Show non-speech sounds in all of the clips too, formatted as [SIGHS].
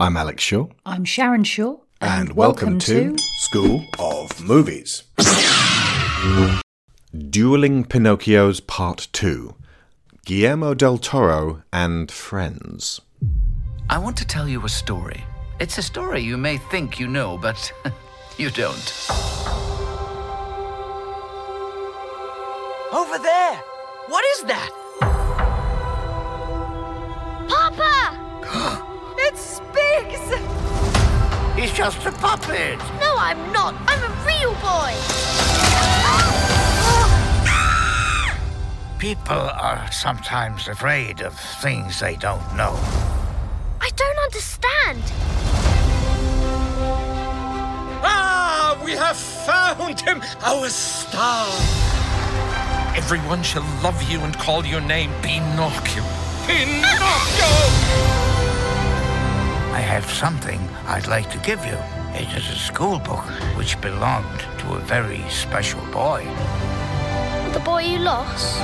I'm Alex Shaw. I'm Sharon Shaw. And, welcome, to, School of Movies. Dueling Pinocchios Part 2 Guillermo del Toro and Friends. I want to tell you a story. It's a story you may think you know, but [LAUGHS] you don't. Over there! What is that? Speaks! He's just a puppet. No, I'm not. I'm a real boy. People are sometimes afraid of things they don't know. I don't understand. Ah, we have found him, our star. Everyone shall love you and call your name Pinocchio. Pinocchio! I have something I'd like to give you. It is a school book which belonged to a very special boy. The boy you lost?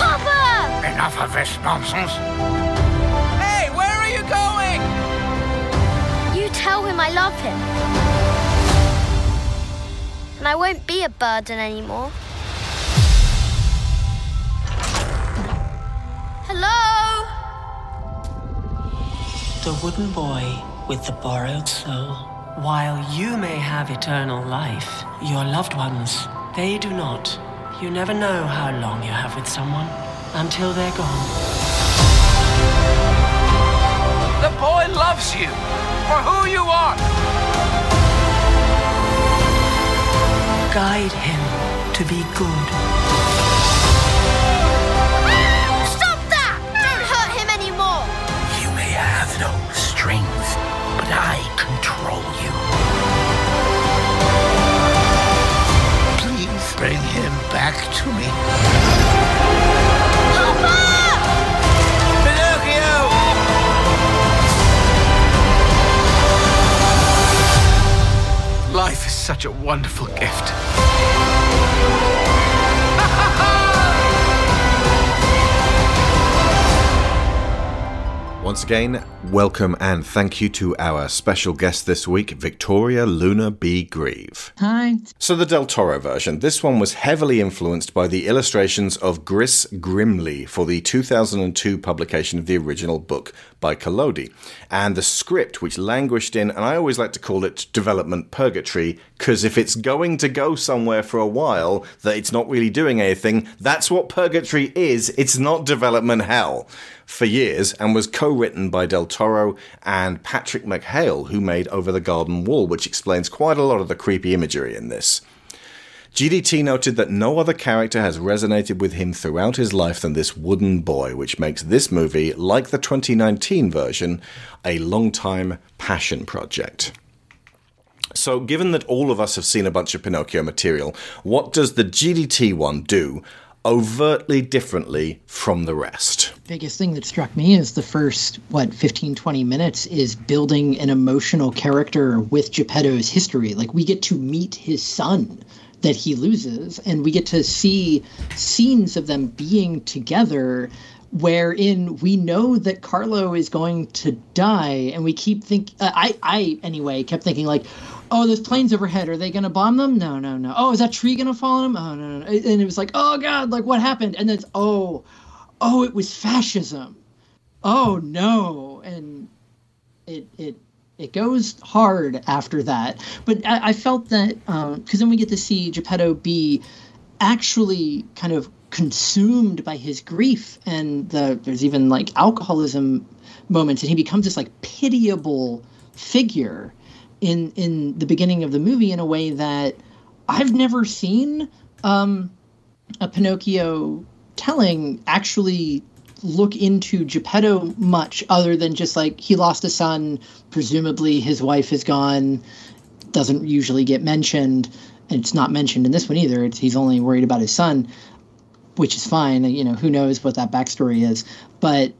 Papa! Enough of this nonsense. Hey, where are you going? You tell him I love him. And I won't be a burden anymore. Hello? The wooden boy with the borrowed soul. While you may have eternal life, your loved ones, they do not. You never know how long you have with someone until they're gone. The boy loves you for who you are. Guide him to be good. I control you. Please bring him back to me. Papa! Pinocchio! Life is such a wonderful gift. Once again, welcome and thank you to our special guest this week, Victoria Luna B. Grieve. Hi. So, the Del Toro version, this one was heavily influenced by the illustrations of Gris Grimly for the 2002 publication of the original book by Collodi, and the script, which languished in, and I always like to call it development purgatory, because if it's going to go somewhere for a while that it's not really doing anything, that's what purgatory is. It's not development hell for years and was co written by Del Toro and Patrick McHale, who made Over the Garden Wall, which explains quite a lot of the creepy imagery in this. GDT noted that no other character has resonated with him throughout his life than this wooden boy, which makes this movie, like the 2019 version, a long-time passion project. So, given that all of us have seen a bunch of Pinocchio material, what does the GDT one do overtly differently from the rest? biggest thing that struck me is the first what 15 20 minutes is building an emotional character with geppetto's history like we get to meet his son that he loses and we get to see scenes of them being together wherein we know that carlo is going to die and we keep think uh, i i anyway kept thinking like oh there's planes overhead are they going to bomb them? No no no. Oh is that tree going to fall on them? Oh no, no no. And it was like oh god like what happened? And then it's oh oh, it was fascism. Oh no, and it it it goes hard after that. But I, I felt that um, because then we get to see Geppetto be actually kind of consumed by his grief, and the, there's even like alcoholism moments, and he becomes this like pitiable figure in in the beginning of the movie in a way that I've never seen um, a Pinocchio telling actually look into Geppetto much other than just like he lost a son, presumably his wife is gone, doesn't usually get mentioned, and it's not mentioned in this one either. It's, he's only worried about his son, which is fine. You know, who knows what that backstory is, but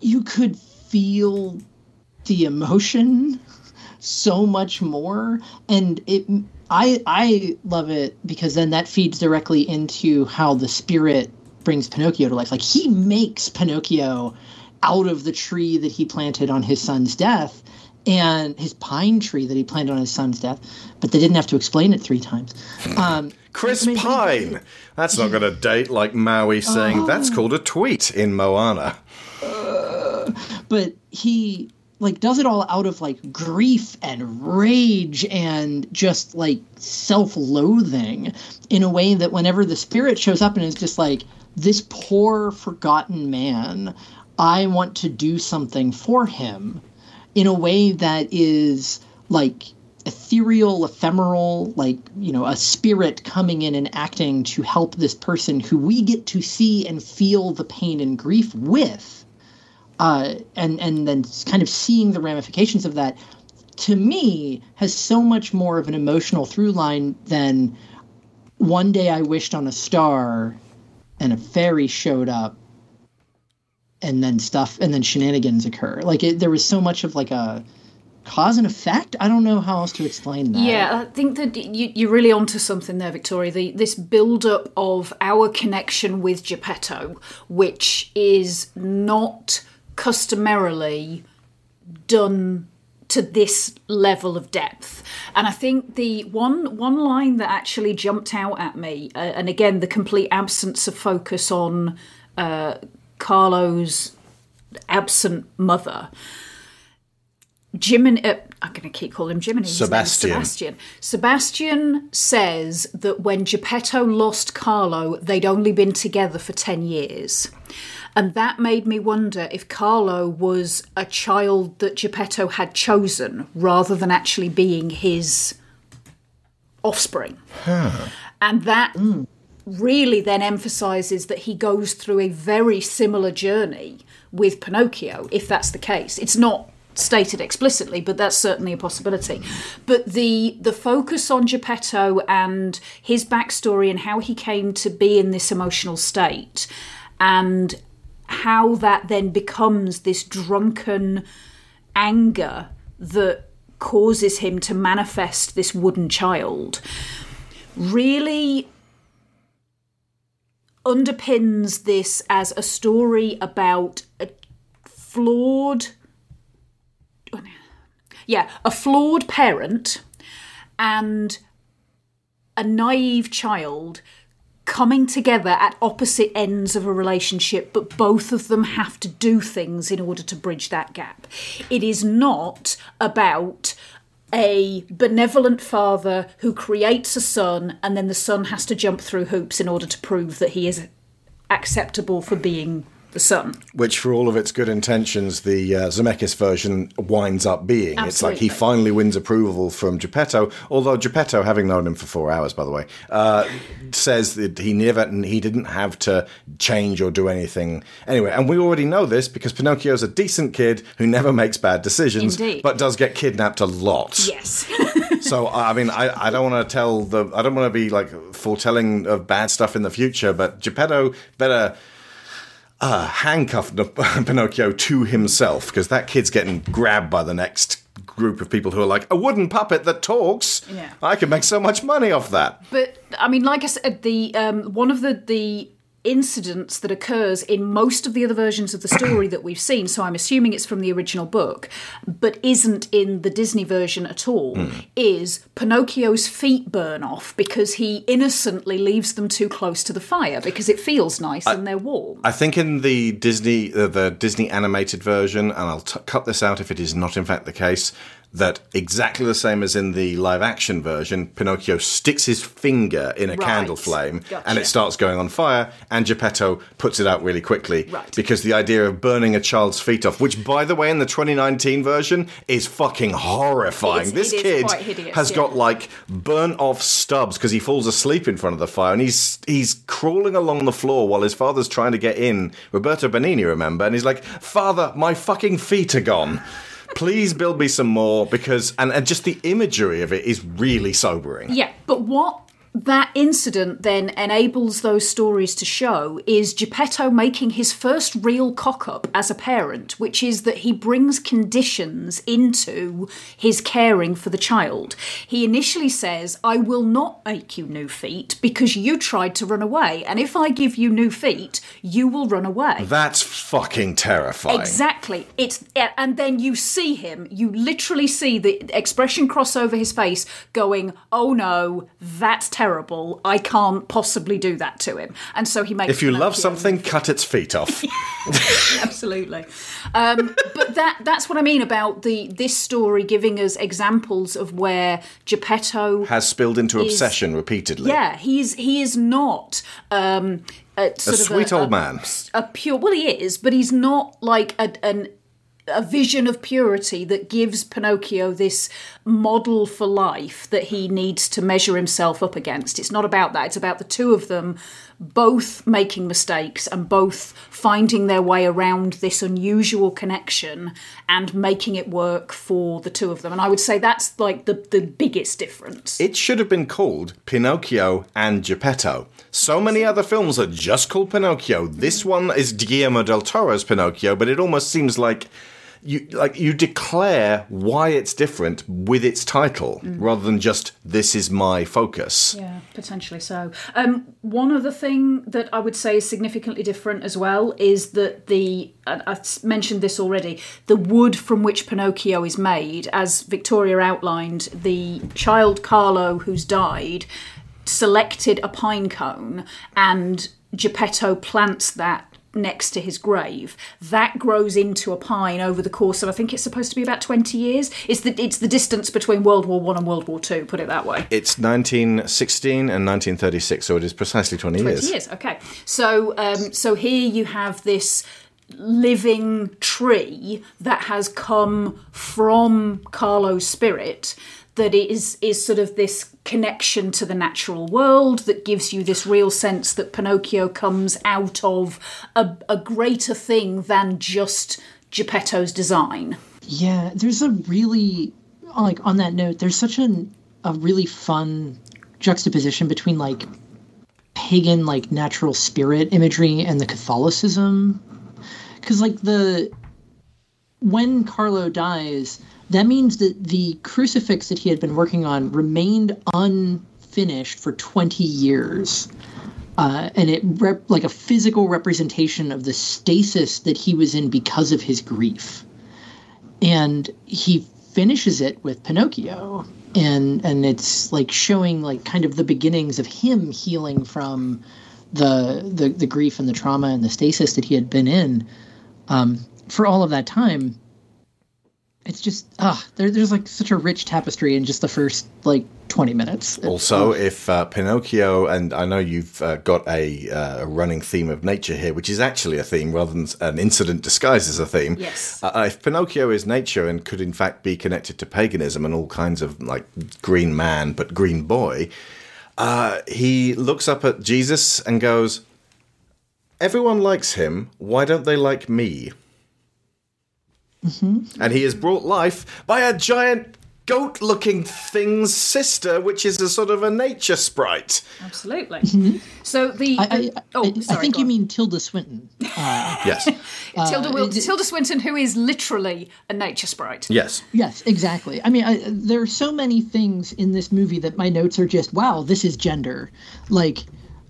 you could feel the emotion so much more and it I I love it because then that feeds directly into how the spirit brings Pinocchio to life. Like he makes Pinocchio out of the tree that he planted on his son's death and his pine tree that he planted on his son's death, but they didn't have to explain it three times. Um, Chris I mean, Pine. That's not going to date like Maui saying Oh. that's called a tweet in Moana. but he like does it all out of like grief and rage and just like self-loathing in a way that whenever the spirit shows up and is just like this poor forgotten man i want to do something for him in a way that is like ethereal ephemeral like you know a spirit coming in and acting to help this person who we get to see and feel the pain and grief with uh, and and then kind of seeing the ramifications of that to me has so much more of an emotional through line than one day I wished on a star and a fairy showed up and then stuff and then shenanigans occur. Like it, there was so much of like a cause and effect. I don't know how else to explain that. Yeah, I think that you, you're really onto something there, Victoria. The, this build up of our connection with Geppetto, which is not customarily done to this level of depth. And I think the one one line that actually jumped out at me, uh, and again the complete absence of focus on uh, Carlo's absent mother. Jiminy, uh, I'm going to keep calling him Jiminy. Sebastian. Sebastian. Sebastian says that when Geppetto lost Carlo, they'd only been together for 10 years. And that made me wonder if Carlo was a child that Geppetto had chosen rather than actually being his offspring. And that hmm. really then emphasizes that he goes through a very similar journey with Pinocchio, if that's the case. It's not stated explicitly, but that's certainly a possibility. But the the focus on Geppetto and his backstory and how he came to be in this emotional state and how that then becomes this drunken anger that causes him to manifest this wooden child really underpins this as a story about a flawed oh, yeah a flawed parent and a naive child coming together at opposite ends of a relationship, but both of them have to do things in order to bridge that gap. It is not about a benevolent father who creates a son and then the son has to jump through hoops in order to prove that he is acceptable for being the son. Which, for all of its good intentions, the uh, Zemeckis version winds up being. It's like he finally wins approval from Geppetto, although Geppetto, having known him for four hours, by the way, uh, says that he never, he didn't have to change or do anything. Anyway, and we already know this because Pinocchio's a decent kid who never makes bad decisions, Indeed. but does get kidnapped a lot. Yes. [LAUGHS] So I mean, I, I don't want to tell the I don't want to be like foretelling of bad stuff in the future, but Geppetto better uh, handcuff [LAUGHS] Pinocchio to himself because that kid's getting grabbed by the next group of people who are like a wooden puppet that talks. Yeah. I could make so much money off that. But I mean, like I said, the um, one of the the incidents that occurs in most of the other versions of the story that we've seen. So I'm assuming it's from the original book, but isn't in the Disney version at all. Is Pinocchio's feet burn off because he innocently leaves them too close to the fire because it feels nice and they're warm. I think in the Disney uh, the Disney animated version, and I'll t- cut this out if it is not in fact the case, that exactly the same as in the live action version, Pinocchio sticks his finger in a Right. candle flame and it starts going on fire, and Geppetto puts it out really quickly. Right. Because the idea of burning a child's feet off, which by the way in the 2019 version is fucking horrifying. This kid hideous, has yeah. got like burnt off stubs because he falls asleep in front of the fire and he's he's crawling along the floor while his father's trying to get in. Roberto Benigni, remember? And he's like, "Father, my fucking feet are gone. Please build me some more because and, and just the imagery of it is really sobering." Yeah, but what that incident then enables those stories to show is Geppetto making his first real cock up as a parent, which is that he brings conditions into his caring for the child. He initially says, I will not make you new feet because you tried to run away, and if I give you new feet, you will run away. That's fucking terrifying. Exactly. It's and then you see him. You literally see the expression cross over his face, going, "Oh no, that's terrible. I can't possibly do that to him." And so he makes. If you love something, cut its feet off. [LAUGHS] absolutely. Um, but that that's what I mean about the this story giving us examples of where Geppetto Has spilled into Is- obsession repeatedly. Yeah, he's he is not um, a, A sort of sweet a, old a- man. a pure. Well, he is, but he's not like a, an a vision of purity that gives Pinocchio this model for life that he needs to measure himself up against. It's not about that. It's about the two of them both making mistakes and both finding their way around this unusual connection and making it work for the two of them. And I would say that's like the, the biggest difference. It should have been called Pinocchio and Geppetto. So many other films are just called Pinocchio. This one is Guillermo del Toro's Pinocchio, but it almost seems like you like you declare why it's different with its title rather than just this is my focus. Yeah, potentially so. Um, one other thing that I would say is significantly different as well is that the and I've mentioned this already. The wood from which Pinocchio is made, as Victoria outlined, the child Carlo who's died selected a pine cone, and Geppetto plants that next to his grave that grows into a pine over the course of i think it's supposed to be about 20 years it's the it's the distance between world war one and world war two put it that way It's 1916 and 1936, so it is precisely 20, 20 years. years. Okay. So um, so here you have this living tree that has come from Carlo's spirit that is is sort of this connection to the natural world that gives you this real sense that Pinocchio comes out of a, a greater thing than just Geppetto's design. Yeah, there's a really like on that note, there's such an a really fun juxtaposition between like pagan like natural spirit imagery and the Catholicism. Cuz like the when Carlo dies, that means that the crucifix that he had been working on remained unfinished for 20 years. Uh, and it rep- like a physical representation of the stasis that he was in because of his grief. And he finishes it with Pinocchio. And and it's like showing like kind of the beginnings of him healing from the the, the grief and the trauma and the stasis that he had been in. Um, for all of that time it's just ah there, there's like such a rich tapestry in just the first like 20 minutes Also, if uh, Pinocchio, and I know you've uh, got a, uh, a running theme of nature here, which is actually a theme rather than an incident disguised as a theme. Yes. Uh, if Pinocchio is nature and could in fact be connected to paganism and all kinds of like green man but green boy, uh, he looks up at Jesus and goes, Everyone likes him. Why don't they like me? Mm-hmm. And he is brought life by a giant goat looking thing's sister, which is a sort of a nature sprite. Absolutely. Mm-hmm. So the, I, I, the- oh, I, sorry, I think you on. mean Tilda Swinton. [LAUGHS] Uh, Yes. [LAUGHS] Uh, Tilda, Wil- it- Tilda Swinton, who is literally a nature sprite. yes. Yes, exactly. I mean, I, there are so many things in this movie that my notes are just, wow, this is gender. Like,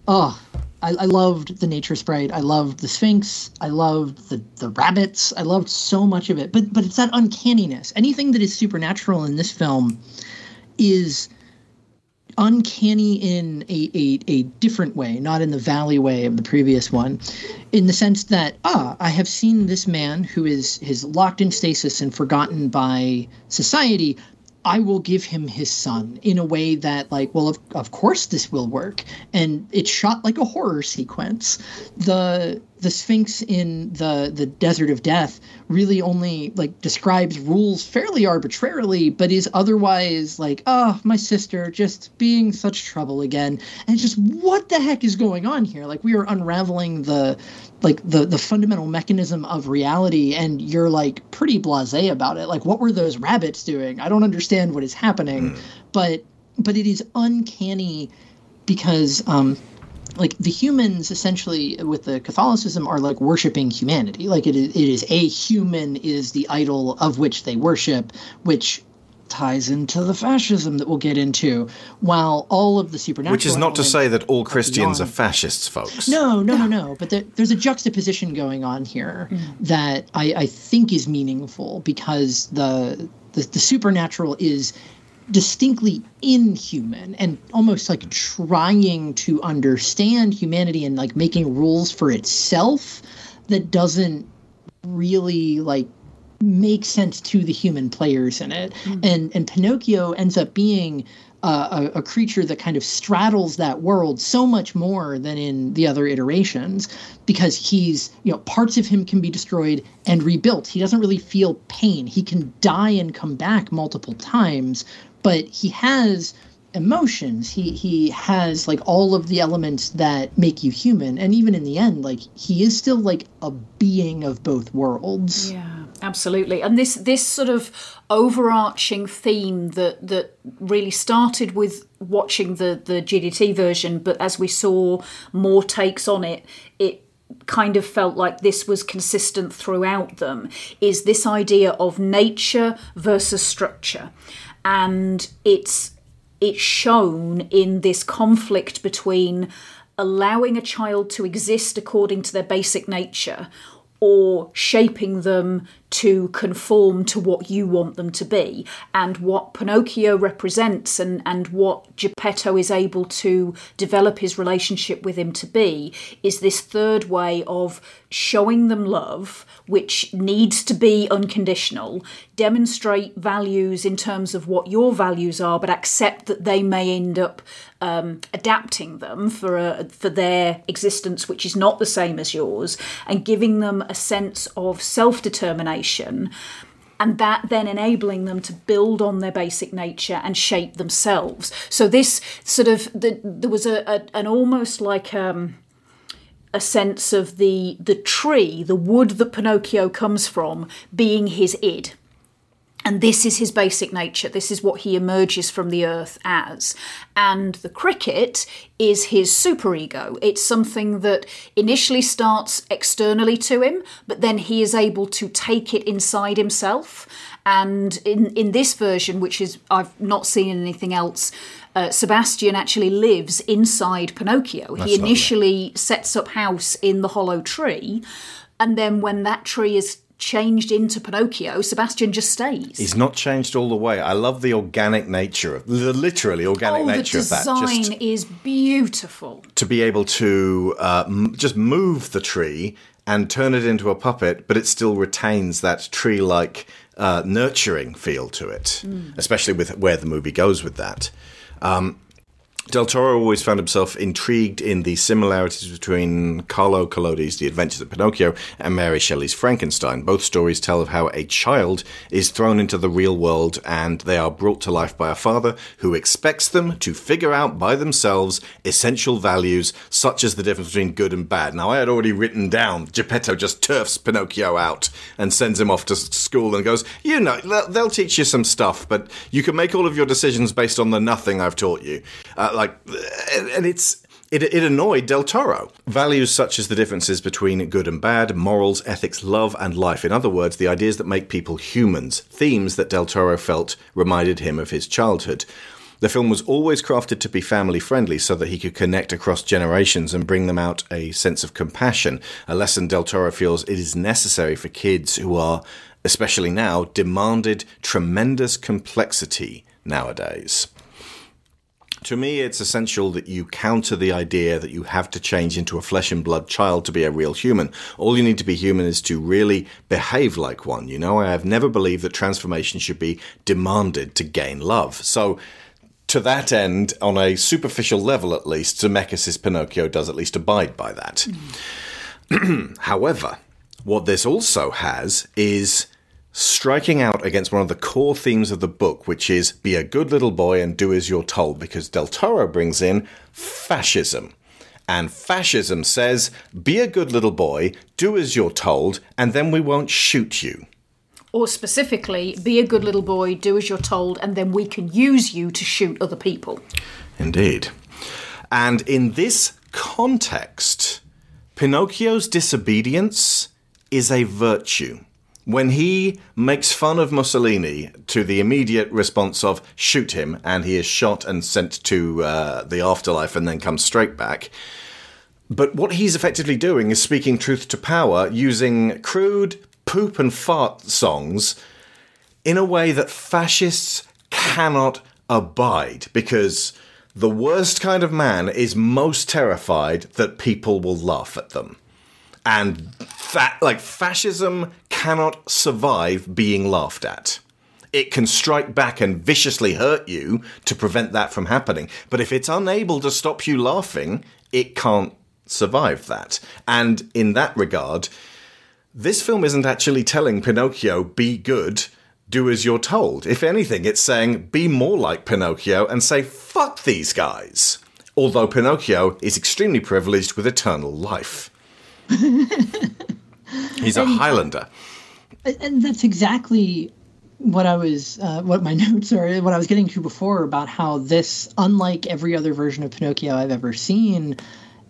oh, I, I loved the nature sprite. I loved the Sphinx. I loved the, the rabbits. I loved so much of it. But but it's that uncanniness. Anything that is supernatural in this film is uncanny in a, a, a different way, not in the valley way of the previous one, in the sense that, ah, I have seen this man who is, is locked in stasis and forgotten by society. I will give him his son in a way that, like, well, of, of course this will work. And it's shot like a horror sequence. The the Sphinx in the the Desert of Death really only like describes rules fairly arbitrarily, but is otherwise like, oh, my sister just being such trouble again, and just what the heck is going on here? Like we are unraveling the like the the fundamental mechanism of reality, and you're like pretty blasé about it. Like, what were those rabbits doing? I don't understand what is happening, but but it is uncanny because um, like the humans essentially with the Catholicism are like worshiping humanity. Like it is, it is a human is the idol of which they worship, which ties into the fascism that we'll get into. While all of the supernatural, Which is not to say that all Christians are beyond- fascists, folks. no, no, no, no. But there, there's a juxtaposition going on here mm. that I, I think is meaningful because the, the the supernatural is distinctly inhuman and almost like trying to understand humanity and like making rules for itself that doesn't really like make sense to the human players in it. And and pinocchio ends up being uh, a, a creature that kind of straddles that world so much more than in the other iterations because he's you know parts of him can be destroyed and rebuilt. He doesn't really feel pain. He can die and come back multiple times but he has emotions. He he has like all of the elements that make you human. And even in the end like he is still like a being of both worlds. Yeah, absolutely. And this this sort of overarching theme that that really started with watching the the GDT version, but as we saw more takes on it, it kind of felt like this was consistent throughout them is this idea of nature versus structure and it's it's shown in this conflict between allowing a child to exist according to their basic nature or shaping them to conform to what you want them to be. And what Pinocchio represents and, and what Geppetto is able to develop his relationship with him to be is this third way of showing them love, which needs to be unconditional, demonstrate values in terms of what your values are, but accept that they may end up um, adapting them for a, for their existence, which is not the same as yours, and giving them a sense of self determination. And that then enabling them to build on their basic nature and shape themselves. So this sort of the, there was a, a an almost like um, a sense of the the tree, the wood that Pinocchio comes from, being his id. And this is his basic nature. This is what he emerges from the earth as. And the cricket is his superego. It's something that initially starts externally to him, but then he is able to take it inside himself. And in, in this version, which is I've not seen in anything else, uh, Sebastian actually lives inside Pinocchio. he lovely. initially sets up house in the hollow tree, and then when that tree is changed into Pinocchio, Sebastian just stays. He's not changed all the way. I love the organic nature of the literally organic oh, nature of that. The design is beautiful. to be able to uh, m- just move the tree and turn it into a puppet, but it still retains that tree-like uh, nurturing feel to it, especially with where the movie goes with that. Um, Del Toro always found himself intrigued in the similarities between Carlo Collodi's The Adventures of Pinocchio and Mary Shelley's Frankenstein. Both stories tell of how a child is thrown into the real world and they are brought to life by a father who expects them to figure out by themselves essential values such as the difference between good and bad. Now, I had already written down Geppetto just turfs Pinocchio out and sends him off to school and goes, You know, they'll, teach you some stuff, but you can make all of your decisions based on the nothing I've taught you. Uh, like, and it's. It, it annoyed Del Toro. Values such as the differences between good and bad, morals, ethics, love, and life. In other words, the ideas that make people humans. Themes that Del Toro felt reminded him of his childhood. The film was always crafted to be family friendly so that he could connect across generations and bring them out a sense of compassion, a lesson Del Toro feels it is necessary for kids who are, especially now, demanded tremendous complexity nowadays. To me, it's essential that you counter the idea that you have to change into a flesh and blood child to be a real human. All you need to be human is to really behave like one. You know, I have never believed that transformation should be demanded to gain love. So, to that end, on a superficial level at least, Zemeckis' Pinocchio does at least abide by that. [CLEARS THROAT] However, what this also has is striking out against one of the core themes of the book, which is be a good little boy and do as you're told, because Del Toro brings in fascism. And fascism says, be a good little boy, do as you're told, and then we won't shoot you. Or specifically, be a good little boy, do as you're told, and then we can use you to shoot other people. Indeed. And in this context, Pinocchio's disobedience is a virtue. When he makes fun of Mussolini to the immediate response of shoot him, and he is shot and sent to uh, the afterlife and then comes straight back. But what he's effectively doing is speaking truth to power using crude poop and fart songs in a way that fascists cannot abide because the worst kind of man is most terrified that people will laugh at them. And fa- like fascism cannot survive being laughed at. It can strike back and viciously hurt you to prevent that from happening. But if it's unable to stop you laughing, it can't survive that. And in that regard, this film isn't actually telling Pinocchio, be good, do as you're told. If anything, it's saying, be more like Pinocchio and say, fuck these guys. Although Pinocchio is extremely privileged with eternal life. [LAUGHS] He's a Highlander. and that's exactly what I was, uh, what my [LAUGHS] notes are, what I was getting to before about how this, unlike every other version of Pinocchio I've ever seen,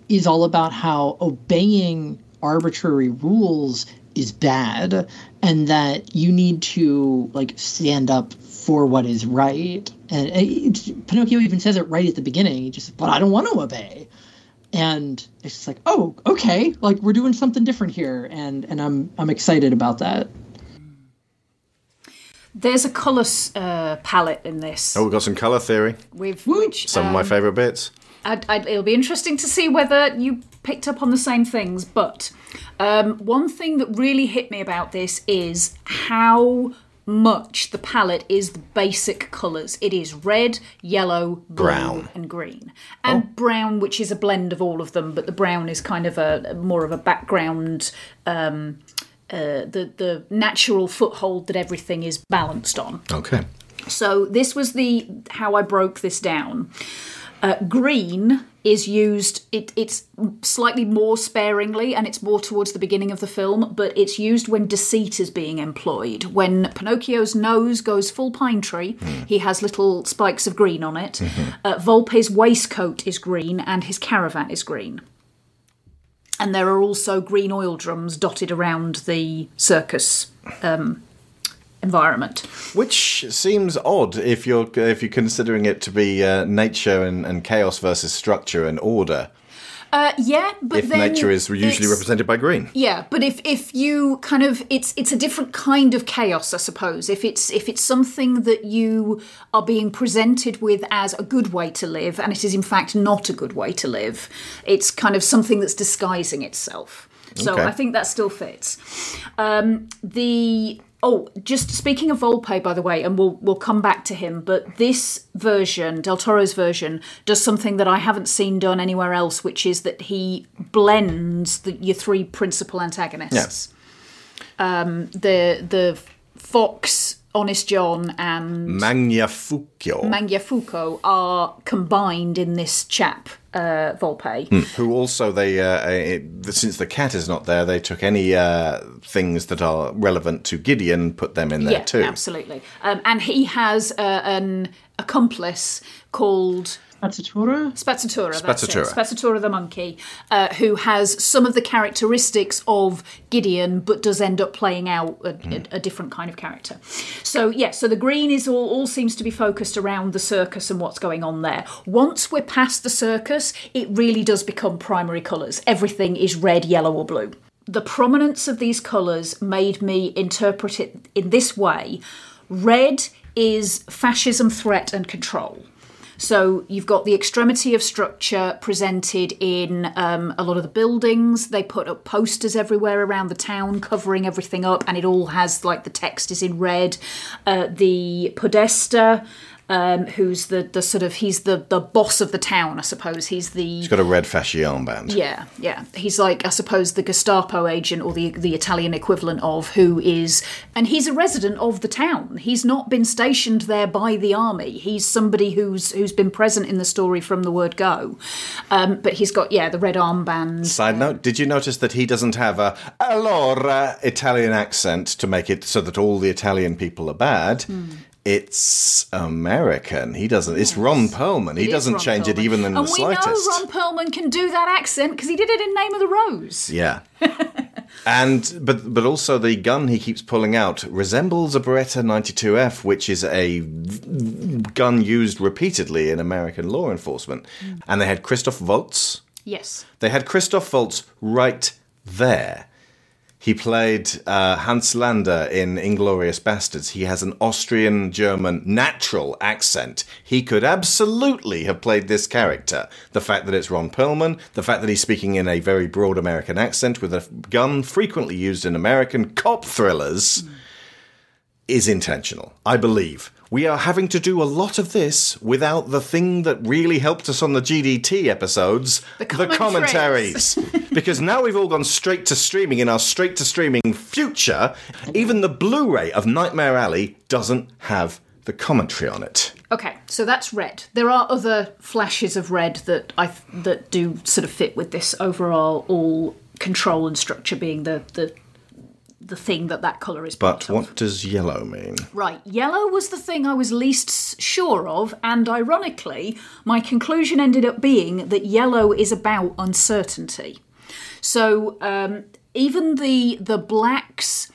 is all about how obeying arbitrary rules is bad and that you need to like stand up for what is right. And it, pinocchio even says it right at the beginning. He just but i don't want to obey and it's just like oh okay like we're doing something different here and and i'm i'm excited about that There's a colour uh, palette in this. Oh, we've got some colour theory. With which Some of my um, favourite bits. I'd, I'd, it'll be interesting to see whether you picked up on the same things. But um, one thing that really hit me about this is how much the palette is the basic colours. It is red, yellow, blue, Brown. and green, and brown, which is a blend of all of them. But the brown is kind of a more of a background. Um, uh, the the natural foothold that everything is balanced on. Okay. So this was the how I broke this down. Uh, green is used. It, it's slightly more sparingly, and it's more towards the beginning of the film. But it's used when deceit is being employed. When Pinocchio's nose goes full pine tree, he has little spikes of green on it. Uh, Volpe's waistcoat is green, and his caravan is green. And there are also green oil drums dotted around the circus um, environment. Which seems odd if you're if you're considering it to be uh, nature and, and chaos versus structure and order. Uh, yeah, but if then nature is usually represented by green. Yeah, but if if you kind of it's it's a different kind of chaos, I suppose. If it's if it's something that you are being presented with as a good way to live, and it is in fact not a good way to live, it's kind of something that's disguising itself. So Okay. I think that still fits. Um, the oh, just speaking of Volpe, by the way, and we'll we'll come back to him. But this version, Del Toro's version, does something that I haven't seen done anywhere else, which is that he blends the, your three principal antagonists. Um, the the Fox, Honest John, and Magnifico, Mangiafuoco are combined in this chap, uh, Volpe. who also they uh, uh, since the cat is not there, they took any uh, things that are relevant to Gideon, put them in there yeah, too. absolutely. Um, and he has uh, an accomplice called Spazzatura? Spazzatura. That's it. Spazzatura. Spazzatura the monkey, uh, who has some of the characteristics of Gideon, but does end up playing out a, a, a different kind of character. So yeah, so the green is all all seems to be focused around the circus and what's going on there. Once we're past the circus, it really does become primary colours. Everything is red, yellow, or blue. The prominence of these colours made me interpret it in this way. Red is fascism, threat, and control. So you've got the extremity of structure presented in um, a lot of the buildings. They put up posters everywhere around the town covering everything up, and it all has like the text is in red. Uh, the Podesta, um, who's the, the sort of he's the the boss of the town, I suppose. He's the He's got a red fasci armband. yeah, yeah. He's like, I suppose, the Gestapo agent or the the Italian equivalent of who is, and he's a resident of the town. He's not been stationed there by the army. He's somebody who's who's been present in the story from the word go. Um, but he's got yeah the red armband. Side note: Did you notice that he doesn't have a allora Italian accent to make it so that all the Italian people are bad? It's American. He doesn't. It's Ron Perlman. He It doesn't change it Perlman. even in and the we know Ron Perlman can do that accent because he did it in Name of the Rose. Yeah. [LAUGHS] and but but also the gun he keeps pulling out resembles a Beretta 92F, which is a gun used repeatedly in American law enforcement. Mm. And they had Christoph Waltz. Yes. They had Christoph Waltz right there. He played uh, Hans Landa in Inglourious Basterds. He has an Austrian German natural accent. He could absolutely have played this character. The fact that it's Ron Perlman, the fact that he's speaking in a very broad American accent with a gun frequently used in American cop thrillers is intentional, I believe. We are having to do a lot of this without the thing that really helped us on the GDT episodes The commentaries. [LAUGHS] because now we've all gone straight to streaming in our straight to streaming future. Even the Blu ray of Nightmare Alley doesn't have the commentary on it. Okay, so that's red. There are other flashes of red that I that do sort of fit with this overall all control and structure being the the the thing that that color is But of. what does yellow mean? Right, yellow was the thing I was least sure of, and ironically, my conclusion ended up being that yellow is about uncertainty. So um, even the the blacks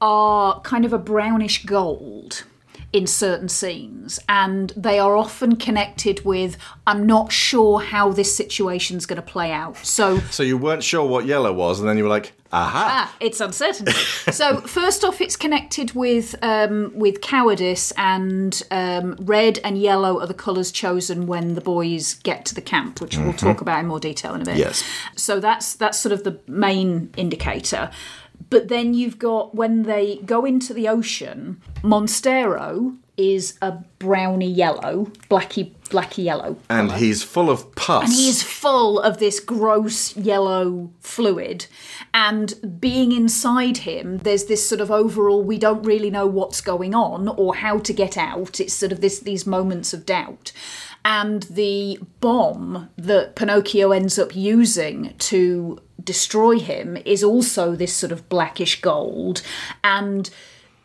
are kind of a brownish gold in certain scenes, and they are often connected with I'm not sure how this situation's going to play out. So So you weren't sure what yellow was, and then you were like, aha! Ah, it's uncertainty. so first off, it's connected with um, with cowardice, and um, red and yellow are the colours chosen when the boys get to the camp, which we'll talk about in more detail in a bit. Yes. So that's that's sort of the main indicator. But then you've got when they go into the ocean, Monstero is a browny yellow, blacky blacky yellow. And he's full of pus. And he is full of this gross yellow fluid. And being inside him, there's this sort of overall, we don't really know what's going on or how to get out. It's sort of this these moments of doubt. And the bomb that Pinocchio ends up using to destroy him is also this sort of blackish gold. And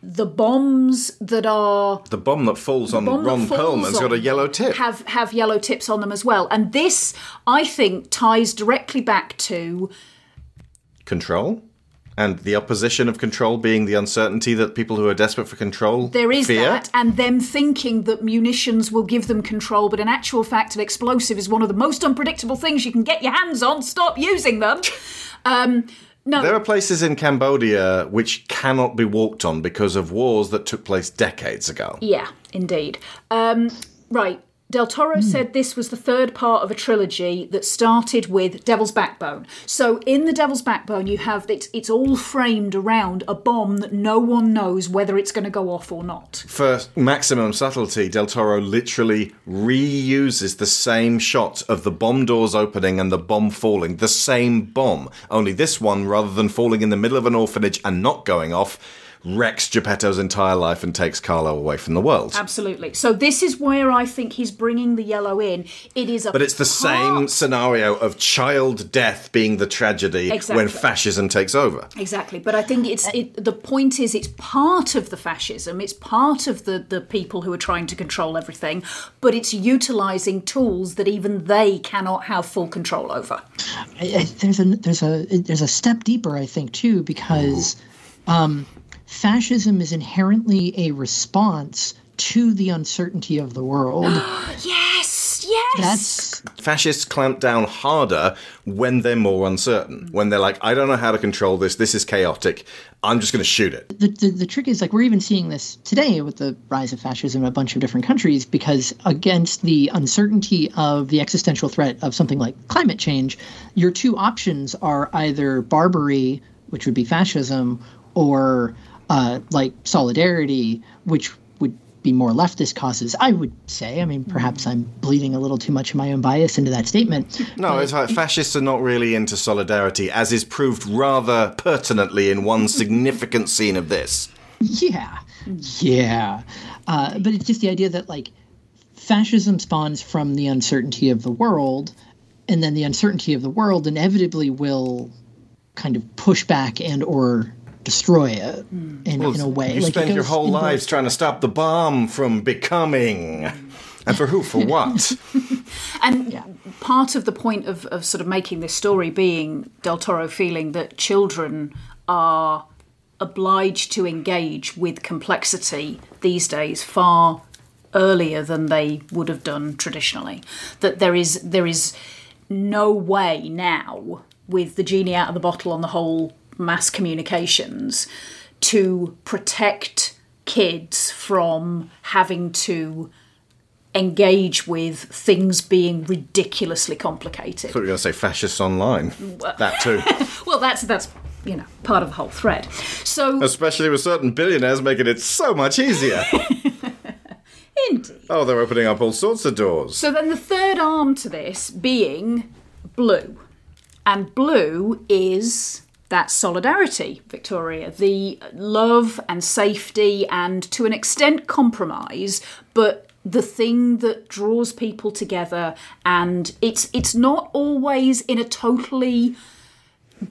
the bombs that are the bomb that falls on Ron Perlman's got a yellow tip. Have have yellow tips on them as well, and this I think ties directly back to control and the opposition of control being the uncertainty that people who are desperate for control there is fear. that, and them thinking that munitions will give them control, but in actual fact, an explosive is one of the most unpredictable things you can get your hands on. Stop using them. [LAUGHS] Um, no, There are places in Cambodia which cannot be walked on because of wars that took place decades ago. Yeah, indeed. Um, right. Del Toro hmm. said this was the third part of a trilogy that started with Devil's Backbone. So in the Devil's Backbone, you have it's it's all framed around a bomb that no one knows whether it's going to go off or not. For maximum subtlety, Del Toro literally reuses the same shot of the bomb doors opening and the bomb falling, the same bomb. Only this one, rather than falling in the middle of an orphanage and not going off, wrecks Geppetto's entire life and takes Carlo away from the world. Absolutely. So this is where I think he's bringing the yellow in. It is a But it's the same scenario of child death being the tragedy Exactly. when fascism takes over. Exactly, but I think it's it, the point is it's part of the fascism. It's part of the the people who are trying to control everything, but it's utilizing tools that even they cannot have full control over. I, I, there's a there's a there's a step deeper, I think, too, because um, fascism is inherently a response to the uncertainty of the world. [GASPS] Yes, yes. That's Fascists clamp down harder when they're more uncertain. When they're like, I don't know how to control this, this is chaotic, I'm just going to shoot it. the, the the trick is like we're even seeing this today with the rise of fascism in a bunch of different countries because against the uncertainty of the existential threat of something like climate change, your two options are either barbary, which would be fascism, or uh, like solidarity, which would be more leftist causes. I would say. I mean, perhaps I'm bleeding a little too much of my own bias into that statement. No, it's like fascists are not really into solidarity, as is proved rather pertinently in one [LAUGHS] significant scene of this. Yeah, yeah. Uh, but it's just the idea that like fascism spawns from the uncertainty of the world, and then the uncertainty of the world inevitably will kind of push back and or destroy it hmm. in, in a way. You like spend your whole in both- lives trying to stop the bomb from becoming. Hmm. And for who? For what? [LAUGHS] And part of the point of, of sort of making this story being Del Toro feeling that children are obliged to engage with complexity these days far earlier than they would have done traditionally. That there is there is no way now with the genie out of the bottle on the whole mass communications to protect kids from having to engage with things being ridiculously complicated. I thought you were going to say fascists online. That too. [LAUGHS] Well, that's that's you know part of the whole thread. So Especially with certain billionaires making it so much easier. [LAUGHS] indeed. Oh, they're opening up all sorts of doors. So then the third arm to this being blue, and blue is that solidarity, Victoria, the love and safety, and to an extent compromise, but the thing that draws people together and it's it's not always in a totally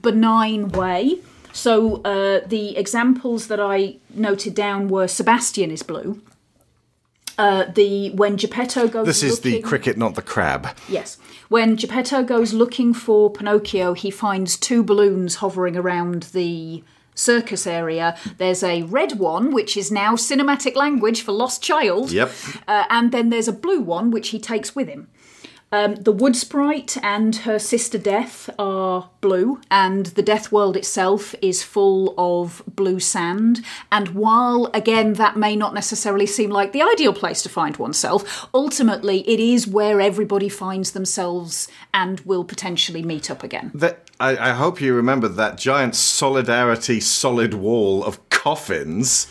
benign way. So uh, the examples that I noted down were Sebastian is blue. Uh, the when Geppetto goes. This is the cricket, not the crab. Yes. When Geppetto goes looking for Pinocchio, he finds two balloons hovering around the circus area. There's a red one, which is now cinematic language for Lost Child. Yep. Uh, and then there's a blue one, which he takes with him. Um, the Wood Sprite and her sister Death are blue, and the Death World itself is full of blue sand. And while, again, that may not necessarily seem like the ideal place to find oneself, ultimately it is where everybody finds themselves and will potentially meet up again. I, I hope you remember that giant solidarity solid wall of coffins.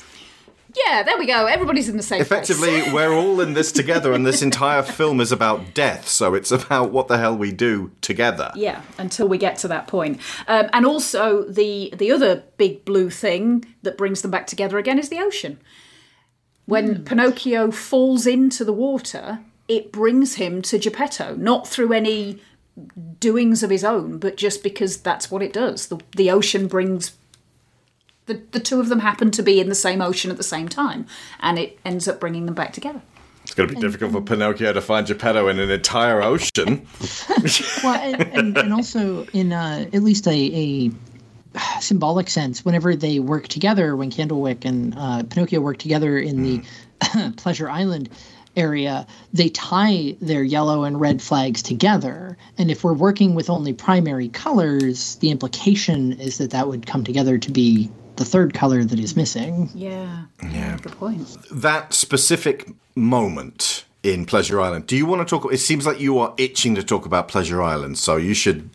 Yeah, there we go. Everybody's in the same place. Effectively, [LAUGHS] we're all in this together, and this entire film is about death. So it's about what the hell we do together. Yeah, until we get to that point. Um, and also the the other big blue thing that brings them back together again is the ocean. When Pinocchio falls into the water, it brings him to Geppetto, not through any doings of his own, but just because that's what it does. The the ocean brings the, the two of them happen to be in the same ocean at the same time, and it ends up bringing them back together. It's going to be difficult for Pinocchio to find Geppetto in an entire ocean. [LAUGHS] well, and, and, and also in uh, at least a, a symbolic sense, whenever they work together, when Candlewick and uh, Pinocchio work together in the [COUGHS] Pleasure Island area, they tie their yellow and red flags together. And if we're working with only primary colors, the implication is that that would come together to be the third color that is missing. Yeah, yeah, good point. that specific moment in Pleasure Island. Do you want to talk? It seems like you are itching to talk about Pleasure Island, so you should,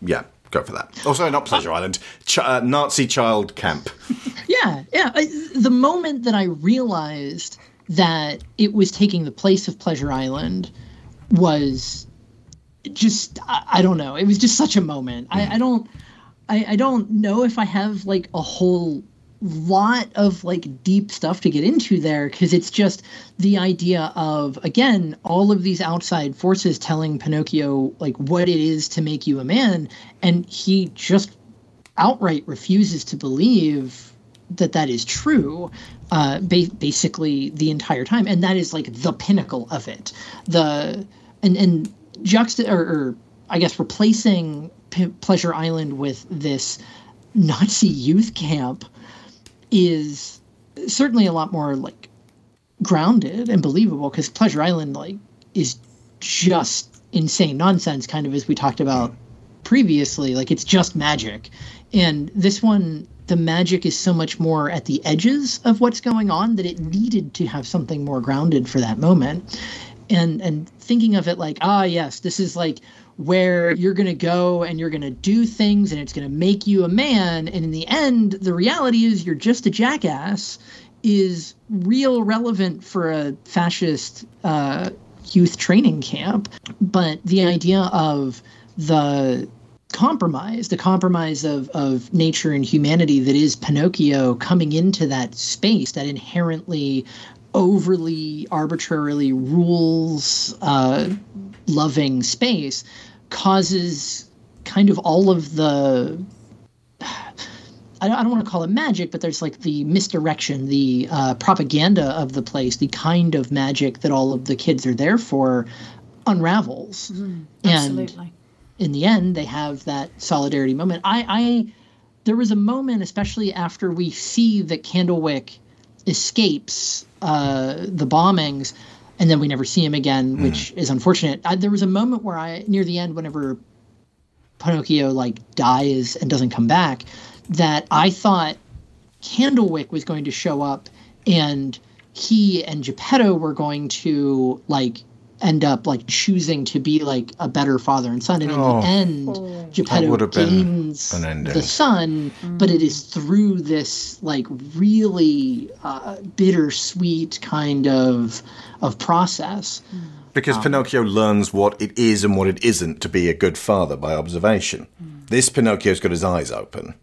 yeah, go for that. Oh, sorry, not Pleasure Island, Ch- uh, Nazi child camp. [LAUGHS] Yeah, yeah. I, the moment that I realized that it was taking the place of Pleasure Island was just I, I don't know. It was just such a moment. I, I don't I, I don't know if I have like a whole lot of like deep stuff to get into there because it's just the idea of again all of these outside forces telling Pinocchio like what it is to make you a man and he just outright refuses to believe that that is true uh, ba- basically the entire time and that is like the pinnacle of it. The and and juxta or, or i guess replacing P- pleasure island with this nazi youth camp is certainly a lot more like grounded and believable because pleasure island like is just insane nonsense kind of as we talked about previously. Like it's just magic. And this one the magic is so much more at the edges of what's going on that it needed to have something more grounded for that moment. And and thinking of it like ah yes this is like where you're going to go and you're going to do things and it's going to make you a man. And in the end the reality is you're just a jackass is real relevant for a fascist uh, youth training camp. But the idea of the compromise, the compromise of, of nature and humanity that is Pinocchio coming into that space, that inherently overly arbitrarily rules uh, loving space, causes kind of all of the I don't, want to call it magic, but there's like the misdirection, the uh, propaganda of the place, the kind of magic that all of the kids are there for, unravels. and Absolutely. in the end, they have that solidarity moment. I, I, there was a moment, especially after we see that Candlewick escapes uh, the bombings, and then we never see him again, hmm. which is unfortunate. I, there was a moment where I, near the end, whenever Pinocchio like dies and doesn't come back, that I thought Candlewick was going to show up and he and Geppetto were going to like end up like choosing to be like a better father and son and in Oh. the end Geppetto would have been gains an the son but it is through this like really uh, bittersweet kind of of process Because Pinocchio learns what it is and what it isn't to be a good father by observation. This Pinocchio's got his eyes open.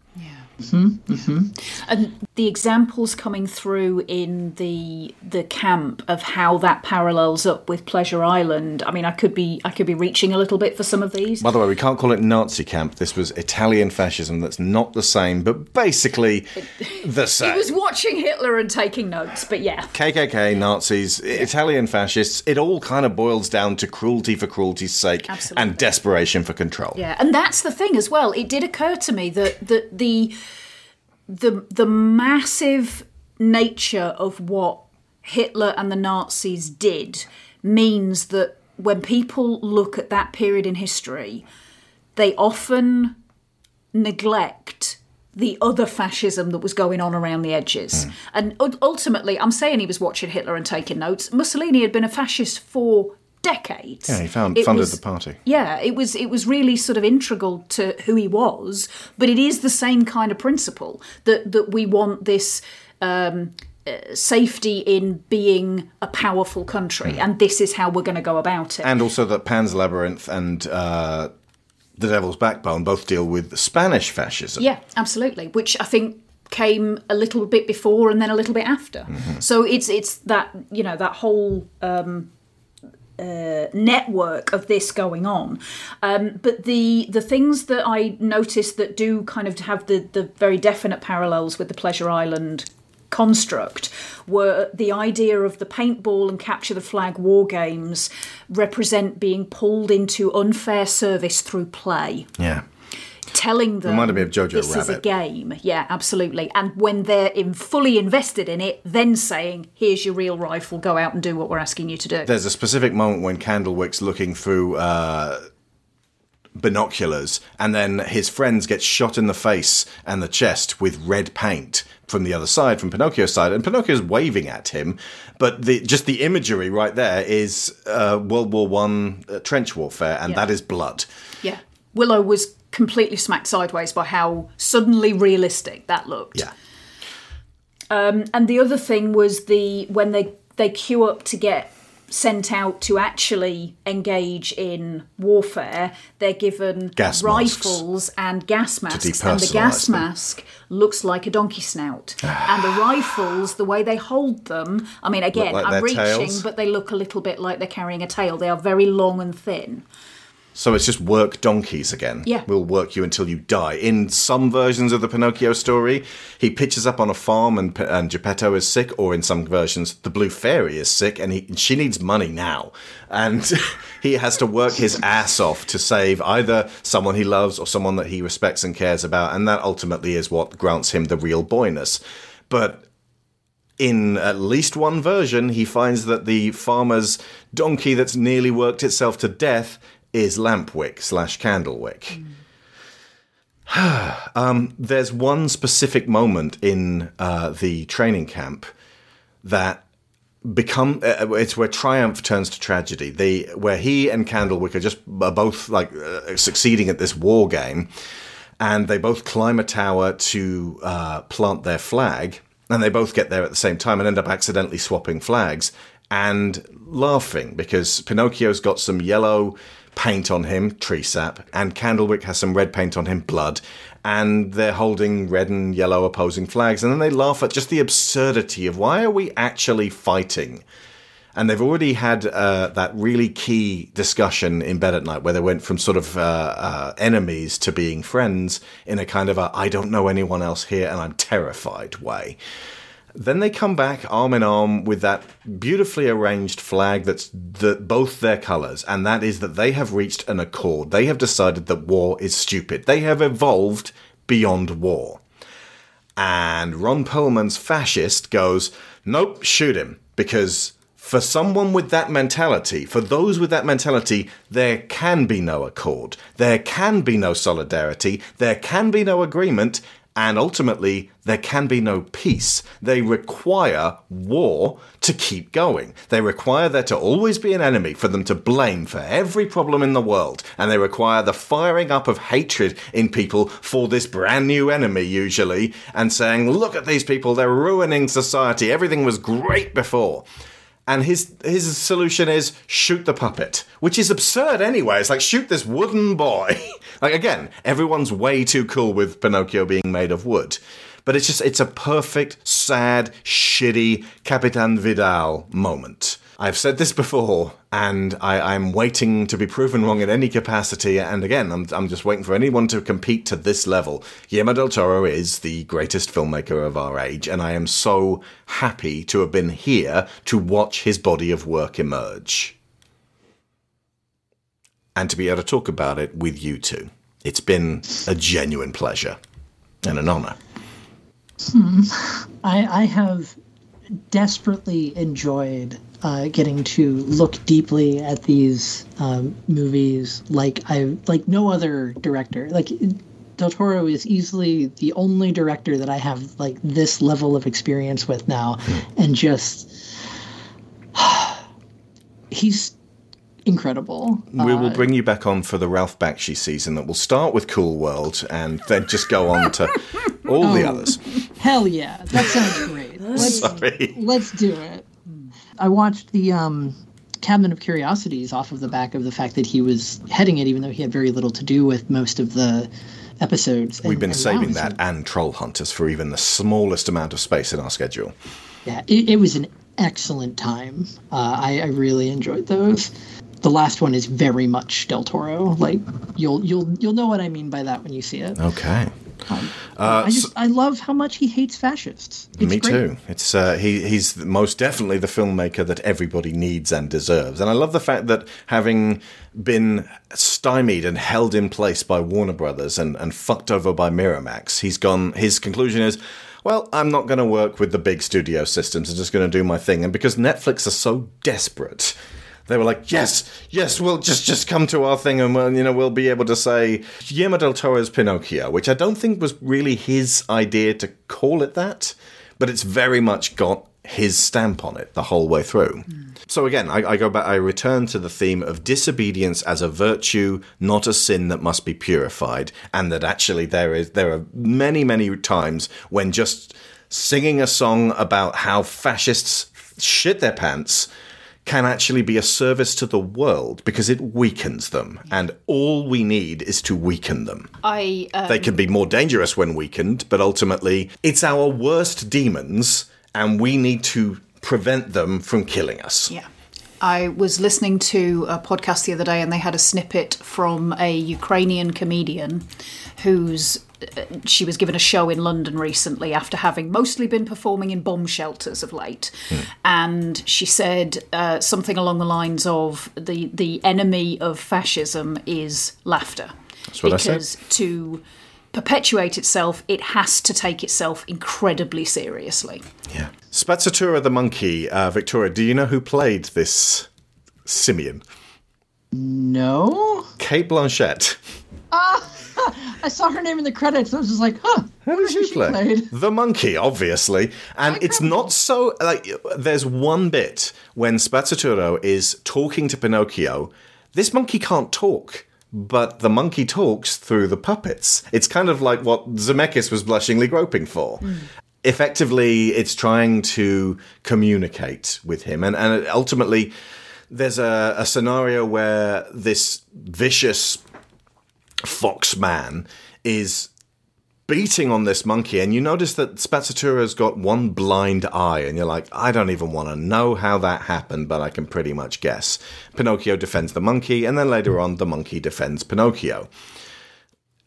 Mm-hmm, mm-hmm. and the examples coming through in the the camp of how that parallels up with Pleasure Island. I mean, I could be I could be reaching a little bit for some of these. By the way, we can't call it Nazi camp. This was Italian fascism. That's not the same, but basically [LAUGHS] the I same. was watching Hitler and taking notes, but yeah. KKK, Nazis, Italian fascists, it all kind of boils down to cruelty for cruelty's sake Absolutely. and desperation for control. Yeah, and that's the thing as well. It did occur to me that that the the the massive nature of what Hitler and the Nazis did means that when people look at that period in history, they often neglect the other fascism that was going on around the edges. Hmm. And ultimately, I'm saying he was watching Hitler and taking notes. Mussolini had been a fascist for decades. Yeah, he found, funded was- the party. yeah, it was it was really sort of integral to who he was, but it is the same kind of principle that that we want this um, uh, safety in being a powerful country, and this is how we're going to go about it. And also that Pan's Labyrinth and uh, The Devil's Backbone both deal with Spanish fascism. yeah, absolutely. Which I think came a little bit before and then a little bit after. So it's it's that you know that whole. Um, uh, network of this going on, um, but the the things that I noticed that do kind of have the the very definite parallels with the Pleasure Island construct were the idea of the paintball and capture the flag war games represent being pulled into unfair service through play Yeah. Telling them Reminded me of Jojo this is a game yeah absolutely and when they're in fully invested in it then saying here's your real rifle go out and do what we're asking you to do There's a specific moment when Candlewick's looking through uh, binoculars, and then his friends get shot in the face and the chest with red paint from the other side, from Pinocchio's side, and Pinocchio's waving at him. But the just the imagery right there is uh, World War One uh, trench warfare, and Yeah. that is blood. yeah willow was completely smacked sideways by how suddenly realistic that looked Yeah. Um, and the other thing was the when they they queue up to get sent out to actually engage in warfare they're given Gas rifles and gas masks and the gas them. mask looks like a donkey snout [SIGHS] and the rifles the way they hold them i mean again like i'm reaching tails? but they look a little bit like they're carrying a tail they are very long and thin So it's just work donkeys again. Yeah. We'll work you until you die. In some versions of the Pinocchio story, he pitches up on a farm and, and Geppetto is sick, or in some versions, the Blue Fairy is sick and he, she needs money now. And [LAUGHS] he has to work his ass off to save either someone he loves or someone that he respects and cares about. And that ultimately is what grants him the real boyness. But in at least one version, he finds that the farmer's donkey that's nearly worked itself to death is Lampwick slash Candlewick. [SIGHS] um, there's one specific moment in uh, the training camp that become uh, it's where triumph turns to tragedy. They where he and Candlewick are just are both like uh, succeeding at this war game, and they both climb a tower to uh, plant their flag, and they both get there at the same time and end up accidentally swapping flags and laughing because Pinocchio's got some yellow paint on him, tree sap, and Candlewick has some red paint on him, blood. And they're holding red and yellow opposing flags, and then they laugh at just the absurdity of why are we actually fighting? And they've already had uh, that really key discussion in Bed at Night where they went from sort of uh, uh, enemies to being friends in a kind of a I don't know anyone else here and I'm terrified way. Then they come back arm in arm with that beautifully arranged flag that's the, both their colours, and that is that they have reached an accord. They have decided that war is stupid. They have evolved beyond war. And Ron Perlman's fascist goes, Nope, shoot him. Because for someone with that mentality, for those with that mentality, there can be no accord. There can be no solidarity. There can be no agreement. And ultimately, there can be no peace. They require war to keep going. They require there to always be an enemy for them to blame for every problem in the world. And they require the firing up of hatred in people for this brand new enemy, usually, and saying, look at these people, they're ruining society. Everything was great before and his his solution is shoot the puppet, which is absurd anyway. It's like shoot this wooden boy. [LAUGHS] like again, everyone's way too cool with Pinocchio being made of wood. But it's just it's a perfect, sad, shitty Capitan Vidal moment. I've said this before, and I, am waiting to be proven wrong in any capacity. And again, I'm, I'm just waiting for anyone to compete to this level. Guillermo del Toro is the greatest filmmaker of our age, and I am so happy to have been here to watch his body of work emerge. And to be able to talk about it with you two. It's been a genuine pleasure and an honor. Hmm. I, I have desperately enjoyed uh, getting to look deeply at these um, movies like I like no other director. Like Del Toro is easily the only director that I have like this level of experience with now, and just [SIGHS] he's incredible. We will uh, bring you back on for the Ralph Bakshi season that will start with Cool World and then just go on to all oh, the others. Hell yeah, that sounds great. [LAUGHS] Let's, Sorry. let's do it. I watched the um, Cabinet of Curiosities off of the back of the fact that he was heading it, even though he had very little to do with most of the episodes. We've been saving that and Trollhunters for even the smallest amount of space in our schedule. Yeah, it, it was an excellent time. Uh, I, I really enjoyed those the last one is very much Del Toro. Like you'll you'll you'll know what I mean by that when you see it. Okay. Um, uh, I just so, I love how much he hates fascists. It's me great. too. It's uh, he he's most definitely the filmmaker that everybody needs and deserves. And I love the fact that having been stymied and held in place by Warner Brothers and and fucked over by Miramax, he's gone. His conclusion is. Well, I'm not going to work with the big studio systems. I'm just going to do my thing. And because Netflix are so desperate they were like, yes, yes, we'll just just come to our thing, and we'll, you know we'll be able to say Guillermo del Toro's Pinocchio, which I don't think was really his idea to call it that, but it's very much got his stamp on it the whole way through. Mm. So again, I, I, go back, I return to the theme of disobedience as a virtue, not a sin that must be purified, and that actually there is there are many many times when just singing a song about how fascists shit their pants can actually be a service to the world because it weakens them, and all we need is to weaken them. I um, they can be more dangerous when weakened, but ultimately, it's our worst demons, and we need to prevent them from killing us. Yeah. I was listening to a podcast the other day and they had a snippet from a Ukrainian comedian who's she was given a show in London recently after having mostly been performing in bomb shelters of late, mm. and she said uh, something along the lines of the the enemy of fascism is laughter. That's what because I said. to perpetuate itself, it has to take itself incredibly seriously. Yeah. Spazzatura the monkey, uh, Victoria. Do you know who played this simian? No. Cate Blanchett. Ah. [LAUGHS] I saw her name in the credits. I was just like, huh. How did she, she play? Played. The monkey, obviously. And it's not so like there's one bit when Spazzatura is talking to Pinocchio. This monkey can't talk but the monkey talks through the puppets. It's kind of like what Zemeckis was blushingly groping for. Mm. Effectively, it's trying to communicate with him, and, and ultimately, there's a, a scenario where this vicious fox man is beating on this monkey, and you notice that Spazzaturo's got one blind eye, and you're like, I don't even want to know how that happened, but I can pretty much guess. Pinocchio defends the monkey, and then later on, the monkey defends Pinocchio.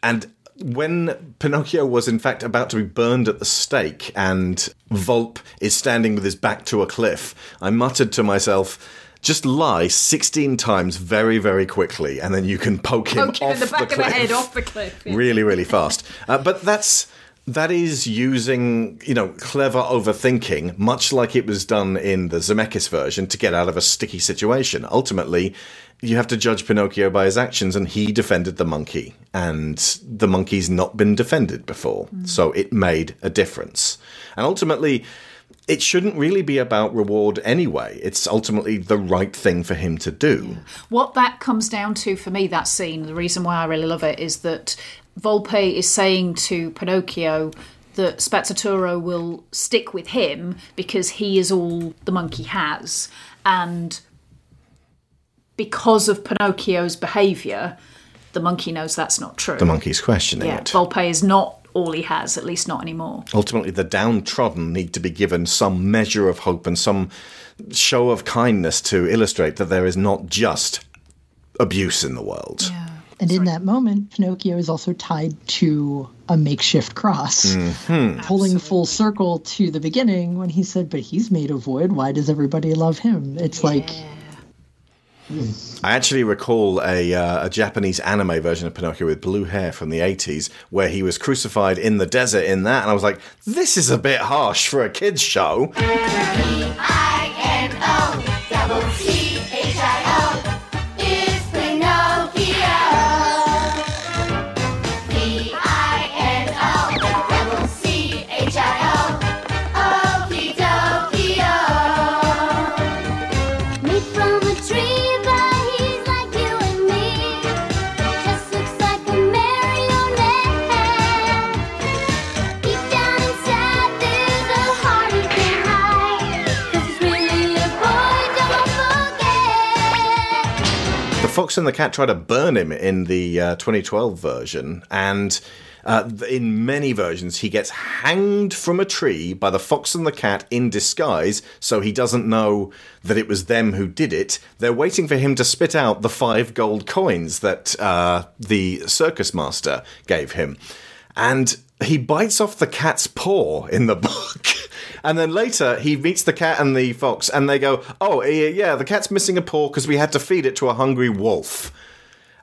And when Pinocchio was in fact about to be burned at the stake and Volpe is standing with his back to a cliff, I muttered to myself, just lie 16 times very, very quickly, and then you can poke him Poke him off in the back the of the head off the cliff. yeah. really, really fast. Uh, but that's that is using you know clever overthinking, much like it was done in the Zemeckis version, to get out of a sticky situation. Ultimately, you have to judge Pinocchio by his actions, and he defended the monkey, and the monkey's not been defended before, so it made a difference. And ultimately. It shouldn't really be about reward anyway. It's ultimately the right thing for him to do. What that comes down to for me, that scene, the reason why I really love it is that Volpe is saying to Pinocchio that Spazzaturo will stick with him because he is all the monkey has. And because of Pinocchio's behaviour, the monkey knows that's not true. The monkey's questioning yeah, it. Volpe is not all he has, at least not anymore. ultimately the downtrodden need to be given some measure of hope and some show of kindness to illustrate that there is not just abuse in the world. And in that moment, Pinocchio is also tied to a makeshift cross, mm-hmm. pulling full circle to the beginning when he said, But he's made of wood. Why does everybody love him? It's like, I actually recall a, uh, a Japanese anime version of Pinocchio with blue hair from the 80s where he was crucified in the desert in that, and I was like, this is a bit harsh for a kids' show. Fox and the Cat try to burn him in the uh, 2012 version, and uh, in many versions, he gets hanged from a tree by the Fox and the Cat in disguise, so he doesn't know that it was them who did it. They're waiting for him to spit out the five gold coins that uh, the circus master gave him. And he bites off the cat's paw in the [LAUGHS] book. And then later he meets the cat and the fox, and they go, "Oh, yeah, yeah the cat's missing a paw because we had to feed it to a hungry wolf."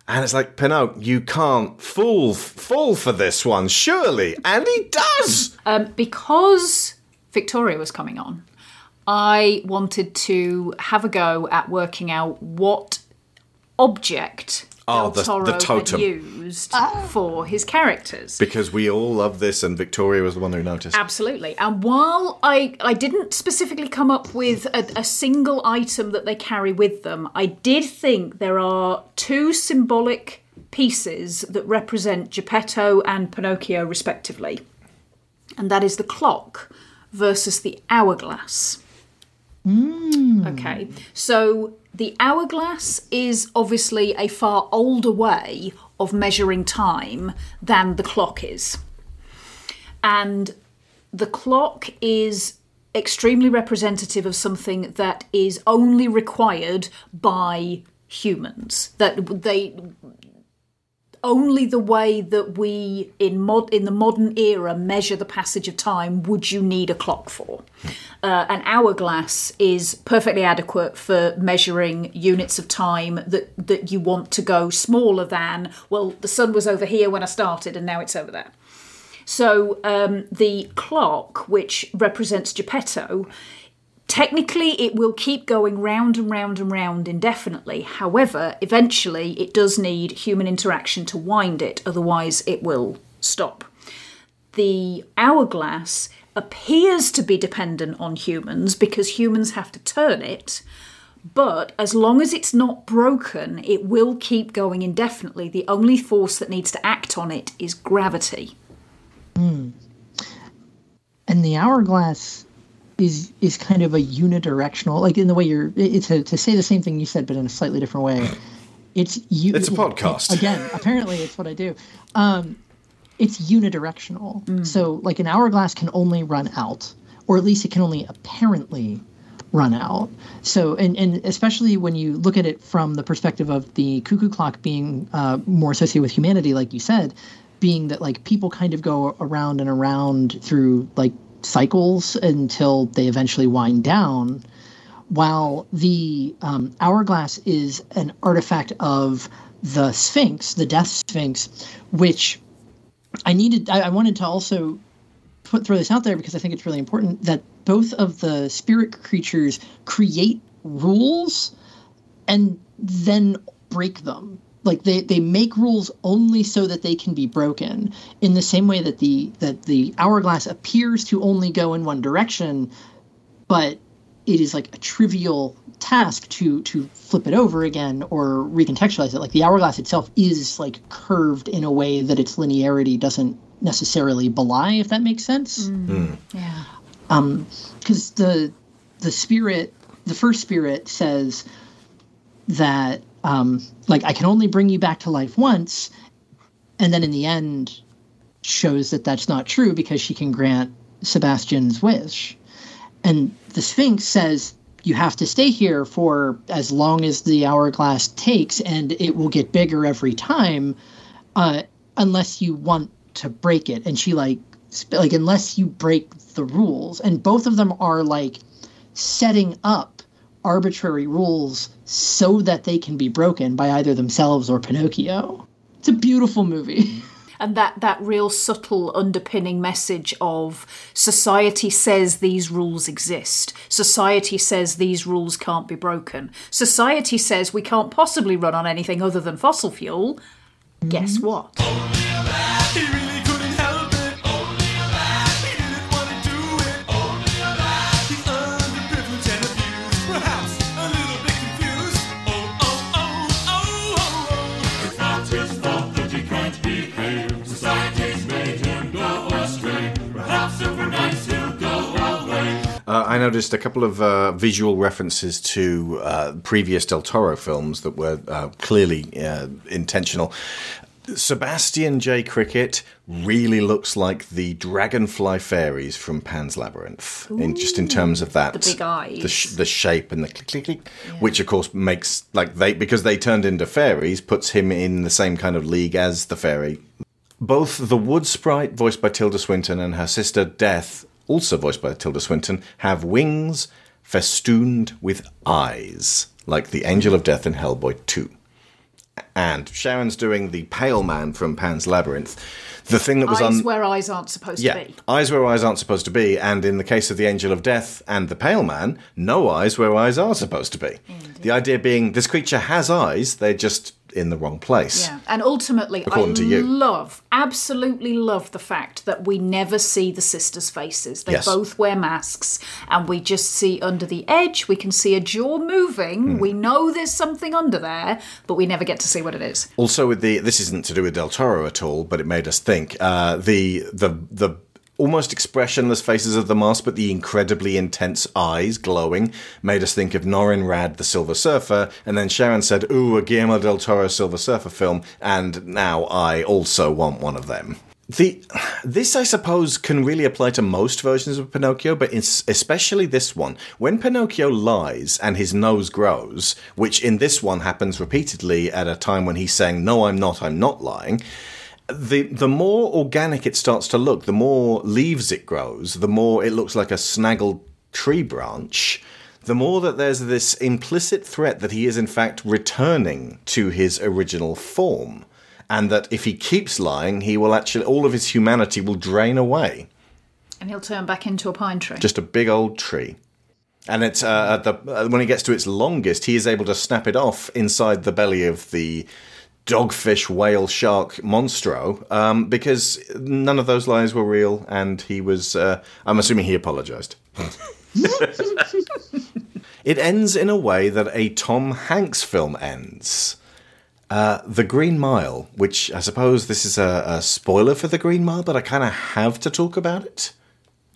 And it's like, Pinocchio, you can't fall fall for this one, surely, and he does. Um, because Victoria was coming on, I wanted to have a go at working out what object Oh, Del the- Toro the totem. had used oh. for his characters. Because we all love this, and Victoria was the one who noticed. Absolutely. And while I, I didn't specifically come up with a, a single item that they carry with them, I did think there are two symbolic pieces that represent Geppetto and Pinocchio, respectively. And that is the clock versus the hourglass. Hmm. Okay, so the hourglass is obviously a far older way of measuring time than the clock is. And the clock is extremely representative of something that is only required by humans that they only the way that we in mod in the modern era measure the passage of time would you need a clock for. Uh, an hourglass is perfectly adequate for measuring units of time that that you want to go smaller than well the sun was over here when i started and now it's over there. So um, the clock, which represents Geppetto, technically it will keep going round and round and round indefinitely. However, eventually it does need human interaction to wind it, otherwise it will stop. The hourglass appears to be dependent on humans because humans have to turn it. But as long as it's not broken, it will keep going indefinitely. The only force that needs to act on it is gravity. Hmm. and the hourglass is is kind of a unidirectional, like in the way you're. It's a, to say the same thing you said, but in a slightly different way. It's you. It's a podcast. Again, apparently, it's what I do. Um, it's unidirectional. So like an hourglass can only run out, or at least it can only apparently run out. So and and especially when you look at it from the perspective of the cuckoo clock being uh, more associated with humanity, like you said, being that like people kind of go around and around through like cycles until they eventually wind down while the um, hourglass is an artifact of the Sphinx, the Death Sphinx, which I needed. I, I wanted to also put throw this out there because I think it's really important that both of the spirit creatures create rules and then break them. Like they, they make rules only so that they can be broken. In the same way that the that the hourglass appears to only go in one direction, but it is like a trivial task to to flip it over again or recontextualize it like the hourglass itself is like curved in a way that its linearity doesn't necessarily belie if that makes sense Yeah. um because the the spirit the first spirit says that um like i can only bring you back to life once and then in the end shows that that's not true because she can grant sebastian's wish. And the sphinx says you have to stay here for as long as the hourglass takes and it will get bigger every time uh, unless you want to break it. And she like like unless you break the rules. And both of them are like setting up arbitrary rules so that they can be broken by either themselves or pinocchio. It's a beautiful movie. And that that real subtle underpinning message of society says these rules exist. Society says these rules can't be broken. Society says we can't possibly run on anything other than fossil fuel. Guess mm-hmm. what noticed a couple of uh, visual references to uh, previous Del Toro films that were uh, clearly uh, intentional. Sebastian J. Cricket really looks like the dragonfly fairies from Pan's Labyrinth, in, just in terms of that. the big eyes. the, sh- the shape and the click click click, which of course makes like they because they turned into fairies puts him in the same kind of league as the fairy. Both the wood sprite, voiced by Tilda Swinton, and her sister Death, also voiced by Tilda Swinton, have wings festooned with eyes, like the Angel of Death in Hellboy 2. And Sharon's doing the Pale Man from Pan's Labyrinth. The thing that was eyes on where eyes aren't supposed yeah, to be eyes where eyes aren't supposed to be, and in the case of the Angel of Death and the Pale Man, no eyes where eyes are supposed to be. The idea being this creature has eyes, they're just in the wrong place. Yeah, and ultimately, According I to you. love, absolutely love the fact that we never see the sisters' faces. They Yes. both wear masks, and we just see under the edge. We can see a jaw moving. Hmm. We know there's something under there, but we never get to see what it is. Also, with the this isn't to do with Del Toro at all, but it made us think. Uh, the the the almost expressionless faces of the mask, but the incredibly intense eyes glowing, made us think of Norrin Radd, the Silver Surfer. And then Sharon said, "Ooh, a Guillermo del Toro Silver Surfer film," and now I also want one of them. The this, I suppose, can really apply to most versions of Pinocchio, but especially this one. When Pinocchio lies and his nose grows, which in this one happens repeatedly at a time when he's saying, "No, I'm not. I'm not lying." The the more organic it starts to look, the more leaves it grows, the more it looks like a snaggled tree branch, the more that there's this implicit threat that he is in fact returning to his original form. And that if he keeps lying, he will actually all of his humanity will drain away. And he'll turn back into a pine tree. Just a big old tree. And it's uh, at the uh, when it gets to its longest, he is able to snap it off inside the belly of the dogfish, whale, shark monstro um, because none of those lies were real, and he was. Uh, I'm assuming he apologized. [LAUGHS] it ends in a way that a Tom Hanks film ends. Uh, the Green Mile, which I suppose this is a, a spoiler for The Green Mile, but I kind of have to talk about it.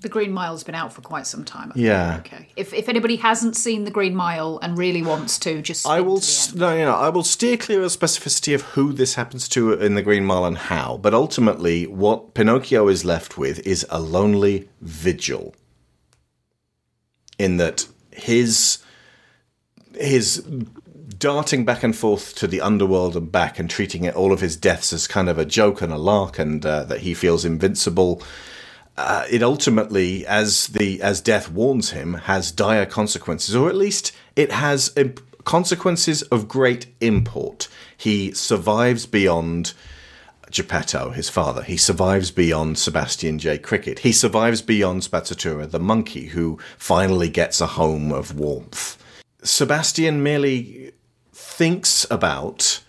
The Green Mile's been out for quite some time. Yeah. Okay. If if anybody hasn't seen The Green Mile and really wants to, just I will to the s- end. no, you know, I will steer clear of specificity of who this happens to in the Green Mile and how. But ultimately, what Pinocchio is left with is a lonely vigil. In that his his darting back and forth to the underworld and back and treating it all of his deaths as kind of a joke and a lark and uh, that he feels invincible uh, it ultimately as the as death warns him has dire consequences or at least it has imp- consequences of great import he survives beyond Geppetto, his father. He survives beyond Sebastian J. Cricket. He survives beyond Spazzatura, the monkey, who finally gets a home of warmth. Sebastian merely thinks about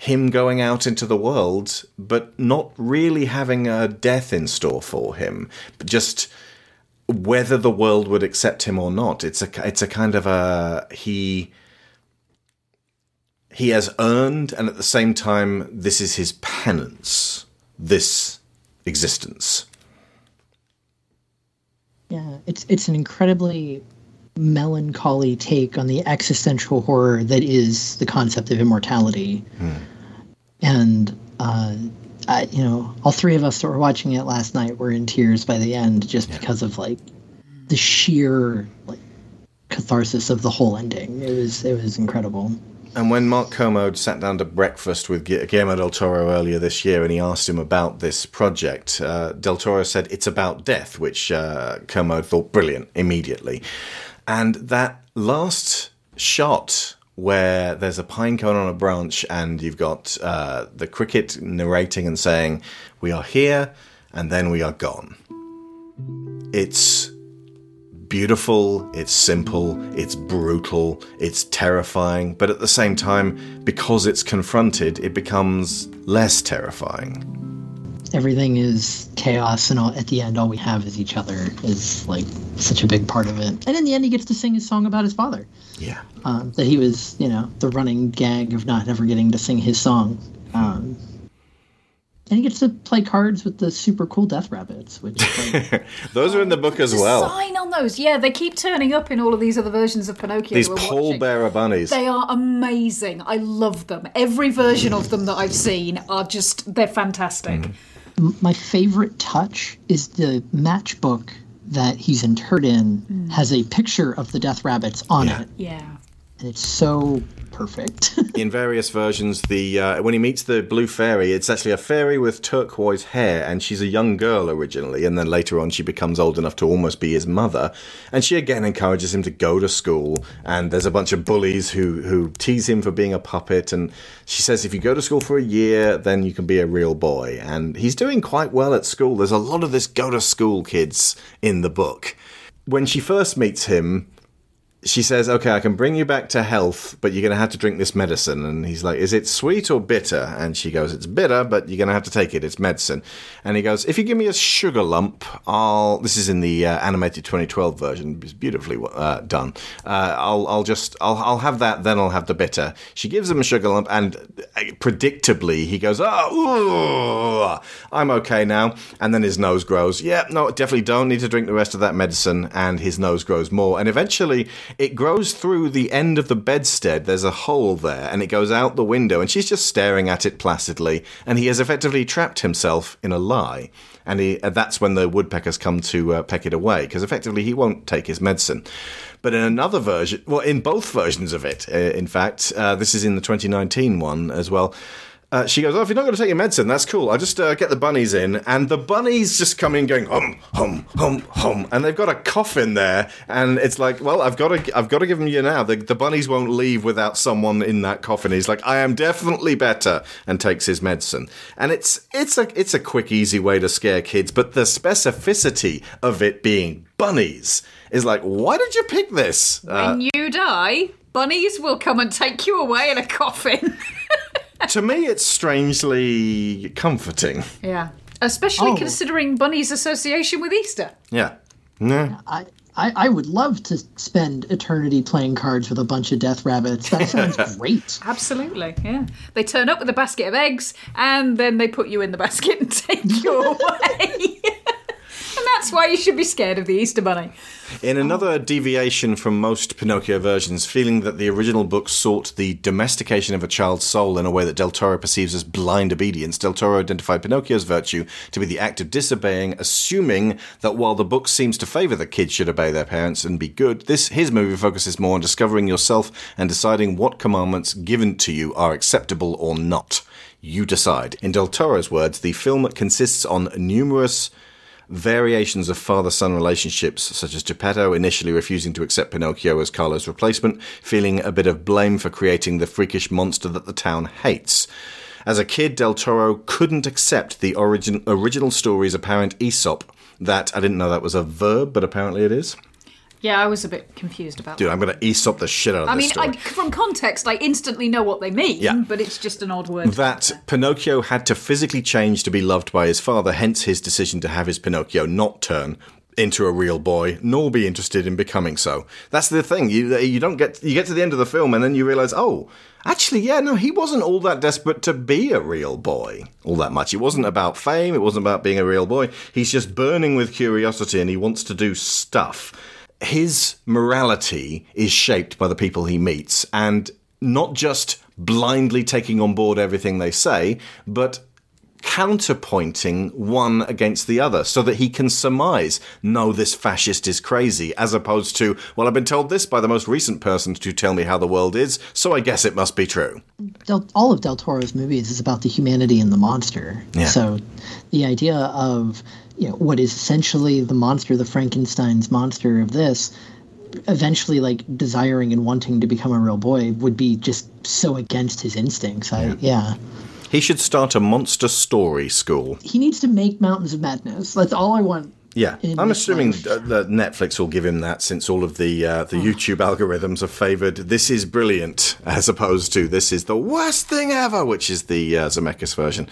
him going out into the world, but not really having a death in store for him, but just whether the world would accept him or not. It's a it's a kind of a he he has earned, and at the same time, this is his penance. This existence. Yeah, it's it's an incredibly melancholy take on the existential horror that is the concept of immortality. And uh, I, you know, all three of us that were watching it last night were in tears by the end, just because of like the sheer like catharsis of the whole ending. It was it was incredible. And when Mark Kermode sat down to breakfast with Guillermo del Toro earlier this year and he asked him about this project, uh, del Toro said it's about death, which uh, Kermode thought brilliant immediately. And that last shot where there's a pine cone on a branch and you've got uh, the cricket narrating and saying, We are here and then we are gone. It's beautiful, it's simple, it's brutal, it's terrifying, but at the same time, because it's confronted, it becomes less terrifying. Everything is chaos, and all, at the end, all we have is each other. Is like such a big part of it. And in the end, he gets to sing his song about his father. Yeah. um, that he was, you know, the running gag of not ever getting to sing his song. Um, and he gets to play cards with the super cool Death Rabbits, which like, [LAUGHS] Those are in the book as The well. sign on those, yeah, they keep turning up in all of these other versions of Pinocchio. These we're Paul watching. Bearer bunnies. They are amazing. I love them. Every version of them that I've seen are just they're fantastic. My favorite touch is the matchbook that he's interred in mm. has a picture of the Death Rabbits on Yeah. it, Yeah. and it's so perfect. [LAUGHS] in various versions, the uh, when he meets the blue fairy, it's actually a fairy with turquoise hair, and she's a young girl originally, and then later on she becomes old enough to almost be his mother, and she again encourages him to go to school. And there's a bunch of bullies who who tease him for being a puppet, and she says if you go to school for a year, then you can be a real boy. And he's doing quite well at school. There's a lot of this go to school kids in the book. When she first meets him, she says, "Okay, I can bring you back to health, but you're going to have to drink this medicine." And he's like, "Is it sweet or bitter?" And she goes, "It's bitter, but you're going to have to take it. It's medicine." And he goes, "If you give me a sugar lump, I'll." This is in the uh, animated 2012 version. It's beautifully uh, done. Uh, I'll, I'll just, I'll, I'll have that. Then I'll have the bitter. She gives him a sugar lump, and uh, predictably, he goes, "Oh, ooh, I'm okay now." And then his nose grows. Yeah, no, definitely don't need to drink the rest of that medicine. And his nose grows more, and eventually it grows through the end of the bedstead. There's a hole there, and it goes out the window, and she's just staring at it placidly. And he has effectively trapped himself in a lie. And he, uh, that's when the woodpeckers come to uh, peck it away, because effectively he won't take his medicine. But in another version, well, in both versions of it, uh, in fact, uh, this is in the 2019 one as well. Uh, she goes, "Oh, if you're not going to take your medicine, that's cool. I'll just uh, get the bunnies in." And the bunnies just come in, going hum, hum, hum, hum, and they've got a coffin there, and it's like, "Well, I've got to, I've got to give them you now. The, the bunnies won't leave without someone in that coffin." He's like, "I am definitely better," and takes his medicine. And it's, it's a, it's a quick, easy way to scare kids, but the specificity of it being bunnies is like, why did you pick this? Uh, when you die, bunnies will come and take you away in a coffin. [LAUGHS] to me, it's strangely comforting. yeah. Especially Oh. considering bunnies' association with Easter. Yeah. No. I, I I would love to spend eternity playing cards with a bunch of Death Rabbits. That sounds [LAUGHS] great. Absolutely, yeah. They turn up with a basket of eggs and then they put you in the basket and take you [LAUGHS] away. [LAUGHS] and That's why you should be scared of the Easter Bunny. In oh. another deviation from most Pinocchio versions, feeling that the original book sought the domestication of a child's soul in a way that Del Toro perceives as blind obedience, Del Toro identified Pinocchio's virtue to be the act of disobeying, assuming that while the book seems to favor that kids should obey their parents and be good, this his movie focuses more on discovering yourself and deciding what commandments given to you are acceptable or not. You decide. In Del Toro's words, the film consists on numerous variations of father son relationships, such as Geppetto initially refusing to accept Pinocchio as Carlo's replacement, feeling a bit of blame for creating the freakish monster that the town hates. As a kid, Del Toro couldn't accept the origin, original story's apparent Aesop. That, I didn't know that was a verb, but apparently it is. Yeah, I was a bit confused about Dude, that. I'm going to Aesop the shit out of this. I this mean, story. I, from context, I instantly know what they mean, Yeah. but it's just an odd word. that Pinocchio had to physically change to be loved by his father, hence his decision to have his Pinocchio not turn into a real boy, nor be interested in becoming so. That's the thing. You you don't get you get to the end of the film and then you realize, oh, actually, yeah, no, he wasn't all that desperate to be a real boy all that much. It wasn't about fame. It wasn't about being a real boy. He's just burning with curiosity and he wants to do stuff. His morality is shaped by the people he meets and not just blindly taking on board everything they say, but counterpointing one against the other so that he can surmise, no, this fascist is crazy, as opposed to, well, I've been told this by the most recent person to tell me how the world is, so I guess it must be true. Del, all of Del Toro's movies is about the humanity and the monster. Yeah. So the idea of you know what is essentially the monster, the Frankenstein's monster of this, eventually like desiring and wanting to become a real boy would be just so against his instincts. I yeah. He should start a monster story school. He needs to make Mountains of Madness. That's all I want. Yeah, I'm assuming life. that Netflix will give him that since all of the uh, the YouTube algorithms have favoured this is brilliant as opposed to this is the worst thing ever, which is the uh, Zemeckis version.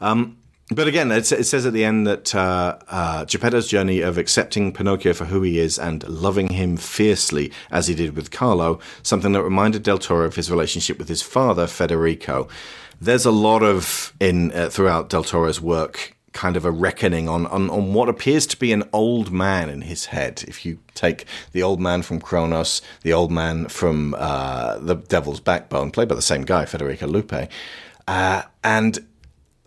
Um, but again, it, says at the end that uh, uh, Geppetto's journey of accepting Pinocchio for who he is and loving him fiercely, as he did with Carlo, something that reminded Del Toro of his relationship with his father, Federico. There's a lot of in uh, throughout Del Toro's work kind of a reckoning on, on, on what appears to be an old man in his head. If you take the old man from Cronos, the old man from uh, The Devil's Backbone, played by the same guy, Federico Luppi, uh, and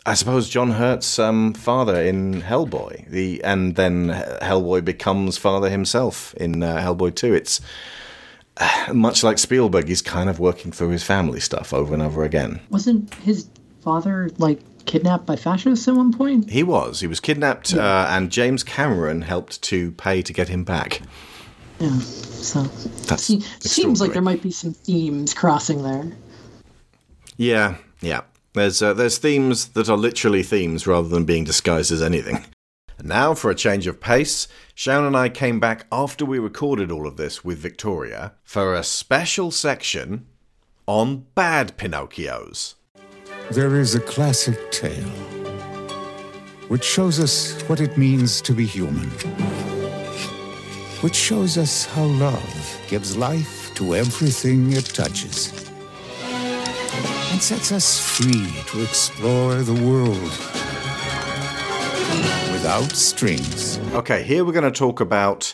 I suppose John Hurt's um, father in Hellboy, the and then Hellboy becomes father himself in uh, Hellboy 2. It's uh, much like Spielberg, he's kind of working through his family stuff over and over again. Wasn't his father like kidnapped by fascists at one point? He was. He was kidnapped, uh, and James Cameron helped to pay to get him back. Yeah. So That's se- seems like there might be some themes crossing there. Yeah, yeah. There's uh, there's themes that are literally themes rather than being disguised as anything. And now, for a change of pace, Sharon and I came back after we recorded all of this with Victoria for a special section on bad Pinocchios. There is a classic tale which shows us what it means to be human, which shows us how love gives life to everything it touches, and sets us free to explore the world without strings. Okay, here we're going to talk about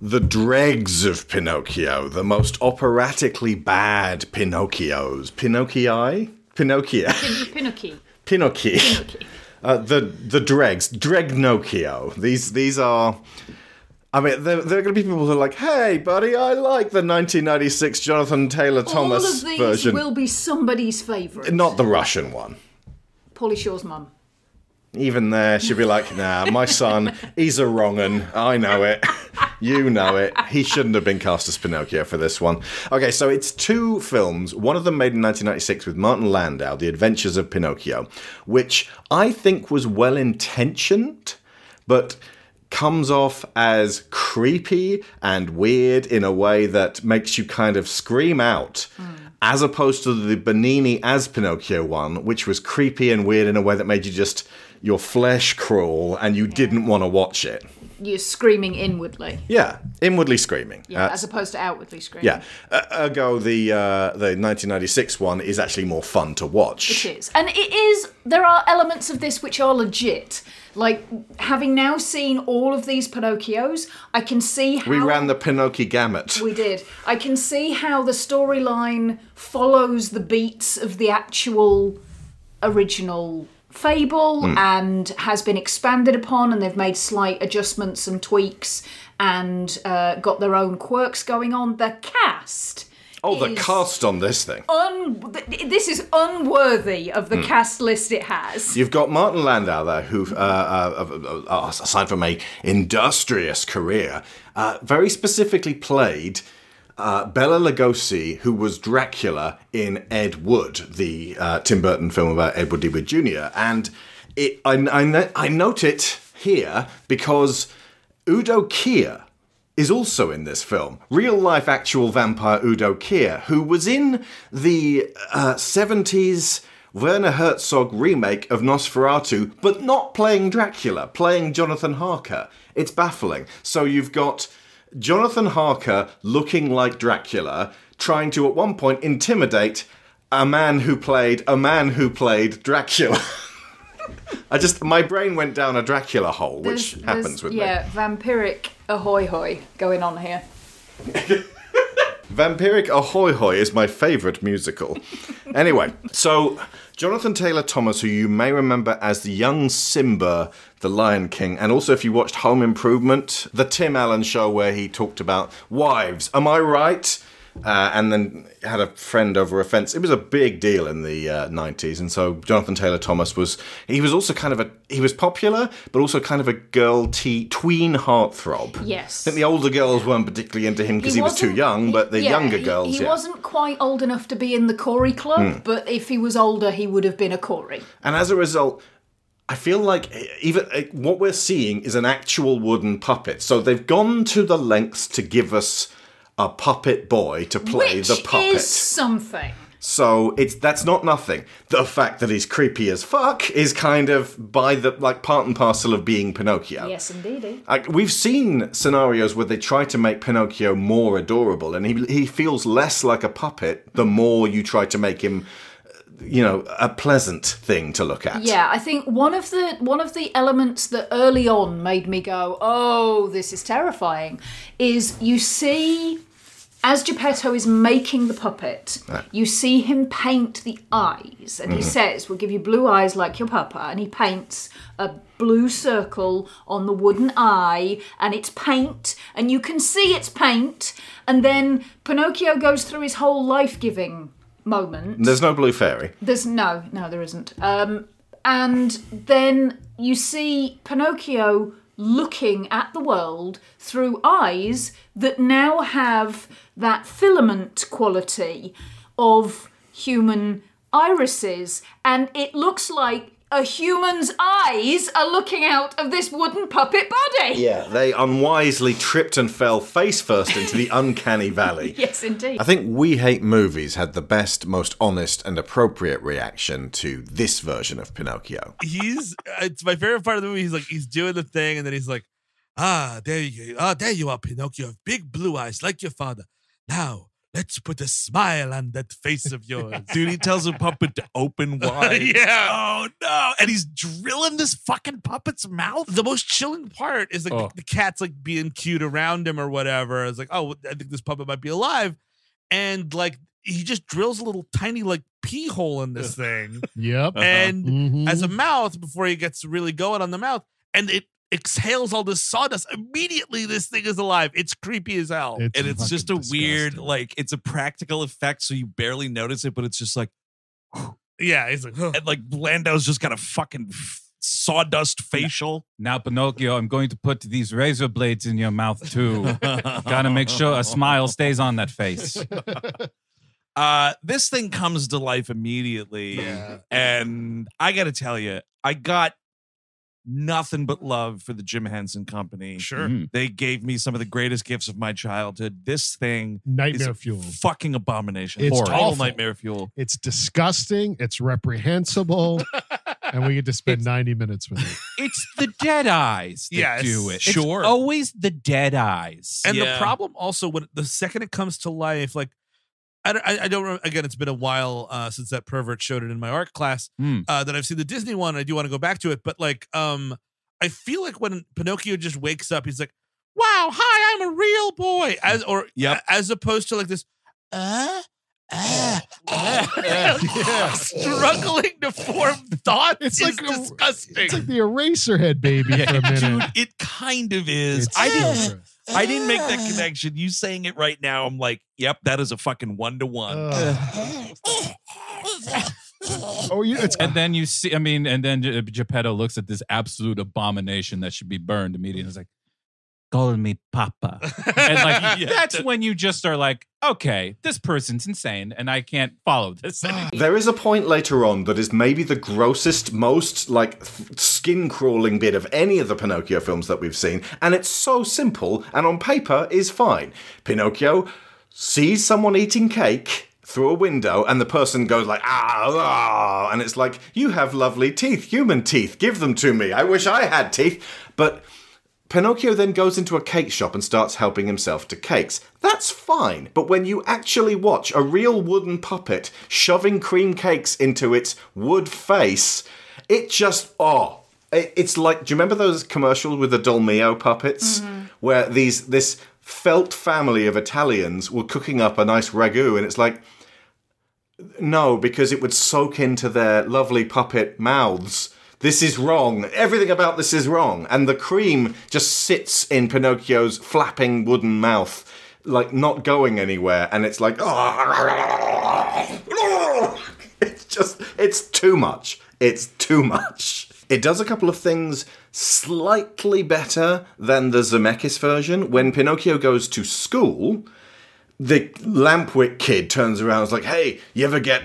the dregs of Pinocchio, the most operatically bad Pinocchios. Pinocchii? Pinocchio. Pinocchio. Pinocchio. Uh, the the dregs, Dregnocchio. These these are. I mean, there, there are going to be people who are like, "Hey, buddy, I like the 1996 Jonathan Taylor Thomas All of these version, will be somebody's favourite. not the Russian one." Pauly Shore's mum. Even there, she'd be like, "Nah, my son, he's a wrong un. I know it. You know it. He shouldn't have been cast as Pinocchio for this one." Okay, so it's two films. One of them made in 1996 with Martin Landau, The Adventures of Pinocchio, which I think was well intentioned, but comes off as creepy and weird in a way that makes you kind of scream out. Hmm. As opposed to the Benigni as Pinocchio one, which was creepy and weird in a way that made you just your flesh crawl and you didn't want to watch it. You're screaming inwardly. Yeah, inwardly screaming. Yeah, Uh, as opposed to outwardly screaming. yeah. Uh, ergo, the uh, the 1996 one is actually more fun to watch. It is. And it is, there are elements of this which are legit. Like, having now seen all of these Pinocchios, I can see how. We ran the Pinocchio gamut. We did. I can see how the storyline follows the beats of the actual original fable Hmm. and has been expanded upon, and they've made slight adjustments and tweaks and uh, got their own quirks going on. The cast. Oh, the cast on this thing. Un- this is unworthy of the cast list it has. You've got Martin Landau there, who, uh, uh, uh, uh, aside from a industrious career, uh, very specifically played uh, Bela Lugosi, who was Dracula in Ed Wood, the uh, Tim Burton film about Edward D. Wood Jr. And it, I, I, I note it here because Udo Kier is also in this film. Real life actual vampire Udo Kier, who was in the uh, 70s Werner Herzog remake of Nosferatu, but not playing Dracula, playing Jonathan Harker. It's baffling. So you've got Jonathan Harker looking like Dracula, trying to at one point intimidate a man who played a man who played Dracula. [LAUGHS] I just my brain went down a Dracula hole, which There's- happens there's- with me. yeah, vampiric ahoy hoy going on here. [LAUGHS] Vampiric Ahoy Hoy is my favourite musical. [LAUGHS] anyway, so Jonathan Taylor Thomas, who you may remember as the young Simba, the Lion King, and also if you watched Home Improvement, the Tim Allen show where he talked about wives. Am I right? Uh, and then had a friend over a fence. It was a big deal in the uh, 90s, and so Jonathan Taylor Thomas was. He was also kind of a. He was popular, but also kind of a girl tea tween heartthrob. Yes. I think the older girls weren't particularly into him because he, was too young, but the yeah, younger he- girls, He, yeah. wasn't quite old enough to be in the Corey Club, Hmm. but if he was older, he would have been a Corey. And as a result, I feel like even eh, what we're seeing is an actual wooden puppet. So they've gone to the lengths to give us a puppet boy to play which the puppet. is something. So it's that's not nothing. The fact that he's creepy as fuck is kind of by the like part and parcel of being Pinocchio. Yes, indeed. Like, we've seen scenarios where they try to make Pinocchio more adorable, and he he feels less like a puppet the more you try to make him, you know, a pleasant thing to look at. Yeah, I think one of the one of the elements that early on made me go, "Oh, this is terrifying," is you see as Geppetto is making the puppet, you see him paint the eyes, and he Mhm. says, "We'll give you blue eyes like your papa," and he paints a blue circle on the wooden eye, and it's paint, and you can see it's paint, and then Pinocchio goes through his whole life-giving moment. There's no blue fairy. There's no, no, there isn't. Um, and then you see Pinocchio looking at the world through eyes that now have that filament quality of human irises, and it looks like a human's eyes are looking out of this wooden puppet body. Yeah, they unwisely tripped and fell face first into the uncanny valley. [LAUGHS] Yes, indeed. I think We Hate Movies had the best, most honest, and appropriate reaction to this version of Pinocchio. he's it's my favorite part of the movie. He's like he's doing the thing, and then he's like, ah, there you ah, there you are, Pinocchio, have big blue eyes like your father. Now let's put a smile on that face of yours. Dude, he tells a puppet to open [LAUGHS] wide. yeah. Oh no. And he's drilling this fucking puppet's mouth. The most chilling part is like Oh. the, the cat's like being cute around him or whatever. It's like, oh, I think this puppet might be alive. And like he just drills a little tiny like pee hole in this thing. Yep. And Mhm. as a mouth before he gets really going on the mouth. And it exhales all this sawdust. Immediately this thing is alive. It's creepy as hell. and it's just a weird, like, it's a practical effect, so you barely notice it, but it's just like, [SIGHS] yeah, he's like, and like Landau's just got a fucking f- sawdust facial. Now, Pinocchio, I'm going to put these razor blades in your mouth too. [LAUGHS] Gotta make sure a smile stays on that face. [LAUGHS] Uh, this thing comes to life immediately, and I got to tell you, I got nothing but love for the Jim Henson Company. Sure, Mhm. they gave me some of the greatest gifts of my childhood. This thing, Nightmare is a fuel. fucking abomination. It's Total awful. nightmare fuel. It's disgusting. It's reprehensible. [LAUGHS] and we get to spend 90 minutes with it. It's the dead eyes that Yes, do it. sure. It's always the dead eyes. And the problem also when the second it comes to life, like I don't, I, don't remember, again, it's been a while uh, since that pervert showed it in my art class Hmm. uh, that I've seen the Disney one. I do want to go back to it, but like, um, I feel like when Pinocchio just wakes up, he's like, "Wow, hi, I'm a real boy," as or Yep. as opposed to like this, uh, uh, [LAUGHS] Yeah. [LAUGHS] struggling to form [LAUGHS] thoughts. It's It's like a- disgusting. It's like the Eraserhead baby for a minute. Dude, it kind of is. It's I didn't. Gross. I didn't make that connection. You saying it right now, I'm like, yep, that is a fucking one to one. Oh, you, it's and then you see, I mean, and then Ge- uh, Geppetto looks at this absolute abomination that should be burned immediately. He's like, call me Papa. And like, [LAUGHS] Yeah, that's that- when you just are like, okay, this person's insane and I can't follow this. [GASPS] anymore." There is a point later on that is maybe the grossest, most like skin crawling bit of any of the Pinocchio films that we've seen, and it's so simple and on paper is fine. Pinocchio sees someone eating cake through a window and the person goes like ah, ah and it's like you have lovely teeth human teeth give them to me i wish i had teeth but Pinocchio then goes into a cake shop and starts helping himself to cakes. That's fine, but when you actually watch a real wooden puppet shoving cream cakes into its wood face, it just oh, it- it's like do you remember those commercials with the Dolmio puppets mm-hmm. where these this felt family of Italians were cooking up a nice ragu and it's like no, because it would soak into their lovely puppet mouths. This is wrong. Everything about this is wrong. And the cream just sits in Pinocchio's flapping wooden mouth, like not going anywhere. And it's like, ah, [LAUGHS] it's just, it's too much. It's too much. It does a couple of things slightly better than the Zemeckis version. When Pinocchio goes to school, the Lampwick kid turns around and is like, hey, you ever get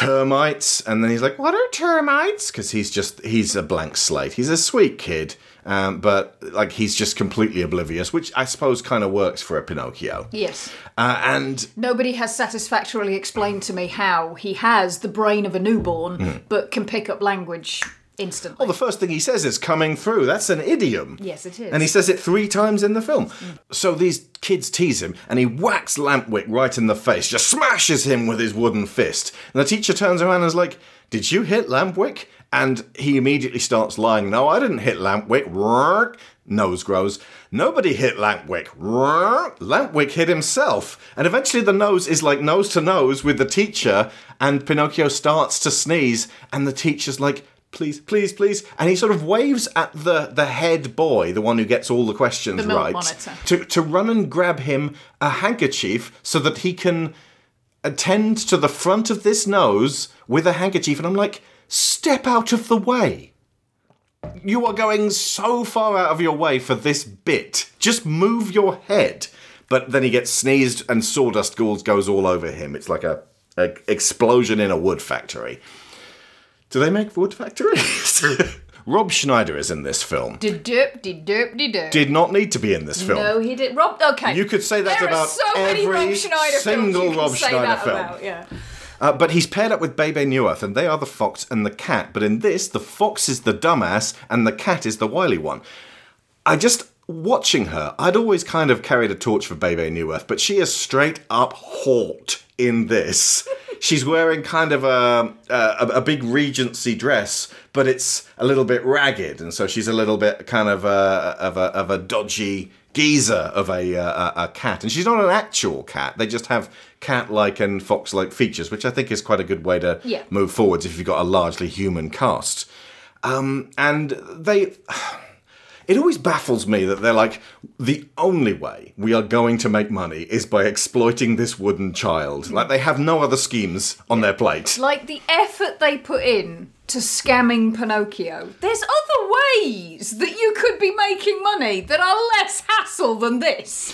termites? And then he's like, what are termites? Because he's just, he's a blank slate. He's a sweet kid, um, but like he's just completely oblivious, which I suppose kind of works for a Pinocchio. Yes. Uh, and Nobody has satisfactorily explained to me how he has the brain of a newborn Mm. but can pick up language instantly. well, the first thing he says is coming through. That's an idiom. Yes, it is. And he says it three times in the film. So these kids tease him, and he whacks Lampwick right in the face, just smashes him with his wooden fist. And the teacher turns around and is like, Did you hit Lampwick? And he immediately starts lying. No, I didn't hit Lampwick. Nose grows. Nobody hit Lampwick. Lampwick hit himself. And eventually the nose is like nose to nose with the teacher, and Pinocchio starts to sneeze, and the teacher's like, please, please, please. And he sort of waves at the, the head boy, the one who gets all the questions The right, monitor. to, to run and grab him a handkerchief so that he can attend to the front of this nose with a handkerchief. And I'm like, step out of the way. You are going so far out of your way for this bit. Just move your head. But then he gets sneezed and sawdust gold goes all over him. It's like a, a explosion in a wood factory. Do they make wood factories? [LAUGHS] Rob Schneider is in this film. De-derp, de-derp, de-derp. Did not need to be in this film. No, he did. Rob, okay. You could say that there about so every Rob Schneider single you Rob can say Schneider that film. About, yeah. Uh, but he's paired up with Bebe Neuwirth, and they are the fox and the cat. But in this, the fox is the dumbass, and the cat is the wily one. I just watching her. I'd always kind of carried a torch for Bebe Neuwirth, but she is straight up hot in this. [LAUGHS] She's wearing kind of a, a a big Regency dress, but it's a little bit ragged, and so she's a little bit kind of a of a of a dodgy geezer of a, uh, a a cat, and she's not an actual cat. They just have cat-like and fox-like features, which I think is quite a good way to Yeah. move forwards if you've got a largely human cast. Um, and they. It always baffles me that they're like, the only way we are going to make money is by exploiting this wooden child. Like, they have no other schemes on their plate. Like the effort they put in to scamming Pinocchio. There's other ways that you could be making money that are less hassle than this.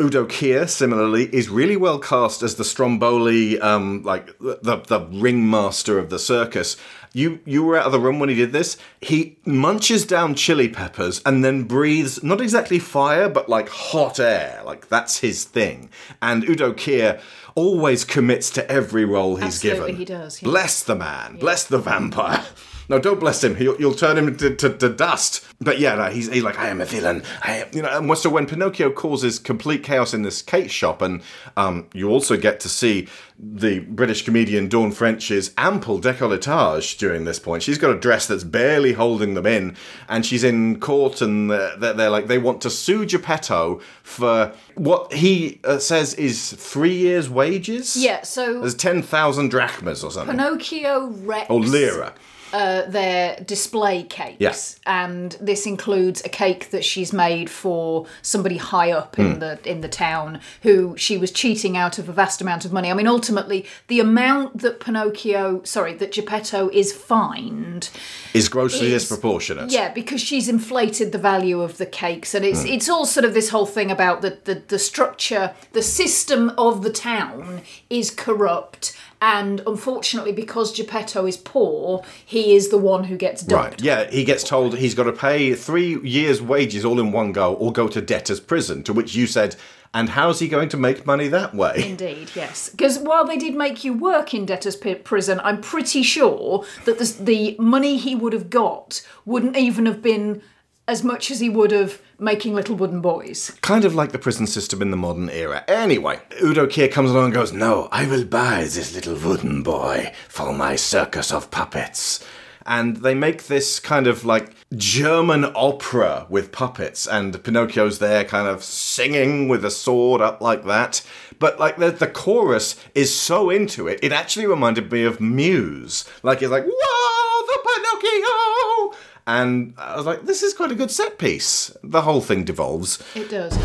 Udo Kier, similarly, is really well cast as the Stromboli, um, like the the ringmaster of the circus. You you were out of the room when he did this. He munches down chili peppers and then breathes not exactly fire, but like hot air. Like that's his thing. And Udo Kier always commits to every role he's Absolutely, given. he does, yeah. Bless the man. Bless the vampire. [LAUGHS] no, don't bless him. You'll, you'll turn him to, to, to dust. But yeah, no, he's, he's like, I am a villain. I am, you know. And so when Pinocchio causes complete chaos in this cake shop, and um, you also get to see the British comedian Dawn French's ample décolletage during this point. She's got a dress that's barely holding them in, and she's in court, and they're, they're, like, they want to sue Geppetto for what he uh, says is three years' wages. Yeah, so There's 10,000 drachmas or something. Pinocchio wrecks or lira. Uh, their display cakes. Yes. And this includes a cake that she's made for somebody high up in Hmm. the in the town who she was cheating out of a vast amount of money. I mean, ultimately, the amount that Pinocchio, sorry, that Geppetto is fined. Is grossly Is- disproportionate. Yeah, because she's inflated the value of the cakes, and it's Hmm. it's all sort of this whole thing about the, the the structure, the system of the town is corrupt, and unfortunately, because Geppetto is poor, he is the one who gets dumped. Right. Yeah, he gets told he's got to pay three years' wages all in one go or go to debtor's prison, to which you said, and how's he going to make money that way? Indeed, yes. Because while they did make you work in debtor's prison, I'm pretty sure that the, the money he would have got wouldn't even have been as much as he would have making little wooden boys. Kind of like the prison system in the modern era. Anyway, Udo Kier comes along and goes, No, I will buy this little wooden boy for my circus of puppets. And they make this kind of like German opera with puppets, and Pinocchio's there kind of singing with a sword up like that. But like the, the chorus is so into it, it actually reminded me of Muse. Like it's like, Whoa, the Pinocchio! And I was like, this is quite a good set piece. The whole thing devolves. It does.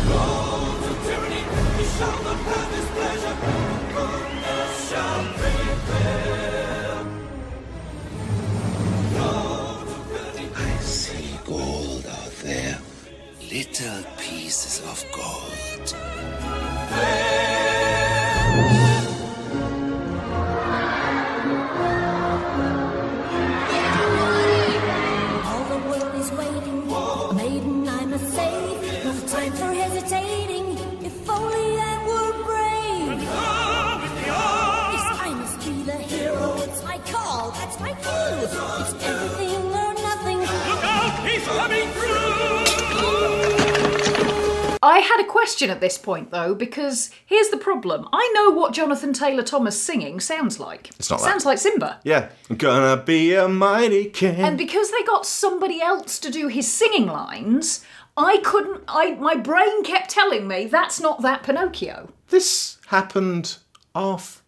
I see gold out there. Little pieces of gold. I had a question at this point though, because here's the problem. I know what Jonathan Taylor Thomas singing sounds like. It's not sounds that. like Simba. Yeah. Gonna be a mighty king. And because they got somebody else to do his singing lines, I couldn't I my brain kept telling me that's not that Pinocchio. this happened after.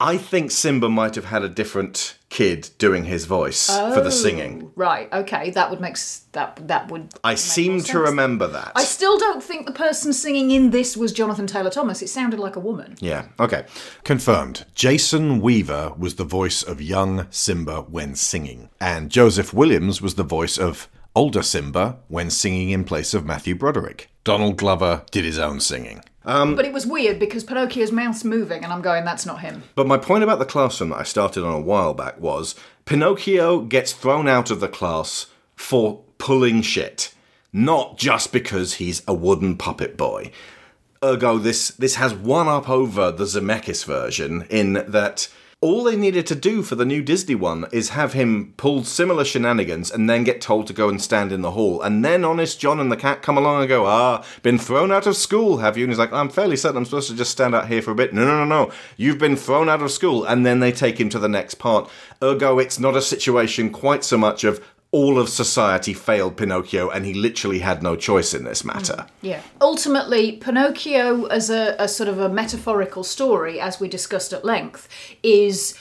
I think Simba might have had a different kid doing his voice for the oh, singing. Oh, Right, okay, that would make that that would I seem to remember that. I still don't think the person singing in this was Jonathan Taylor Thomas. It sounded like a woman. Yeah, okay. Confirmed. Jason Weaver was the voice of young Simba when singing, and Joseph Williams was the voice of older Simba when singing in place of Matthew Broderick. Donald Glover did his own singing. Um, But it was weird because Pinocchio's mouth's moving and I'm going, that's not him. But my point about the classroom that I started on a while back was Pinocchio gets thrown out of the class for pulling shit, not just because he's a wooden puppet boy. Ergo, this this has one up over the Zemeckis version in that all they needed to do for the new Disney one is have him pull similar shenanigans and then get told to go and stand in the hall. And then Honest John and the cat come along and go, Ah, been thrown out of school, have you? And he's like, I'm fairly certain I'm supposed to just stand out here for a bit. No, no, no, no. You've been thrown out of school. And then they take him to the next part. Ergo, it's not a situation quite so much of all of society failed Pinocchio and he literally had no choice in this matter. Yeah. Ultimately, Pinocchio, as a, a sort of a metaphorical story, as we discussed at length, is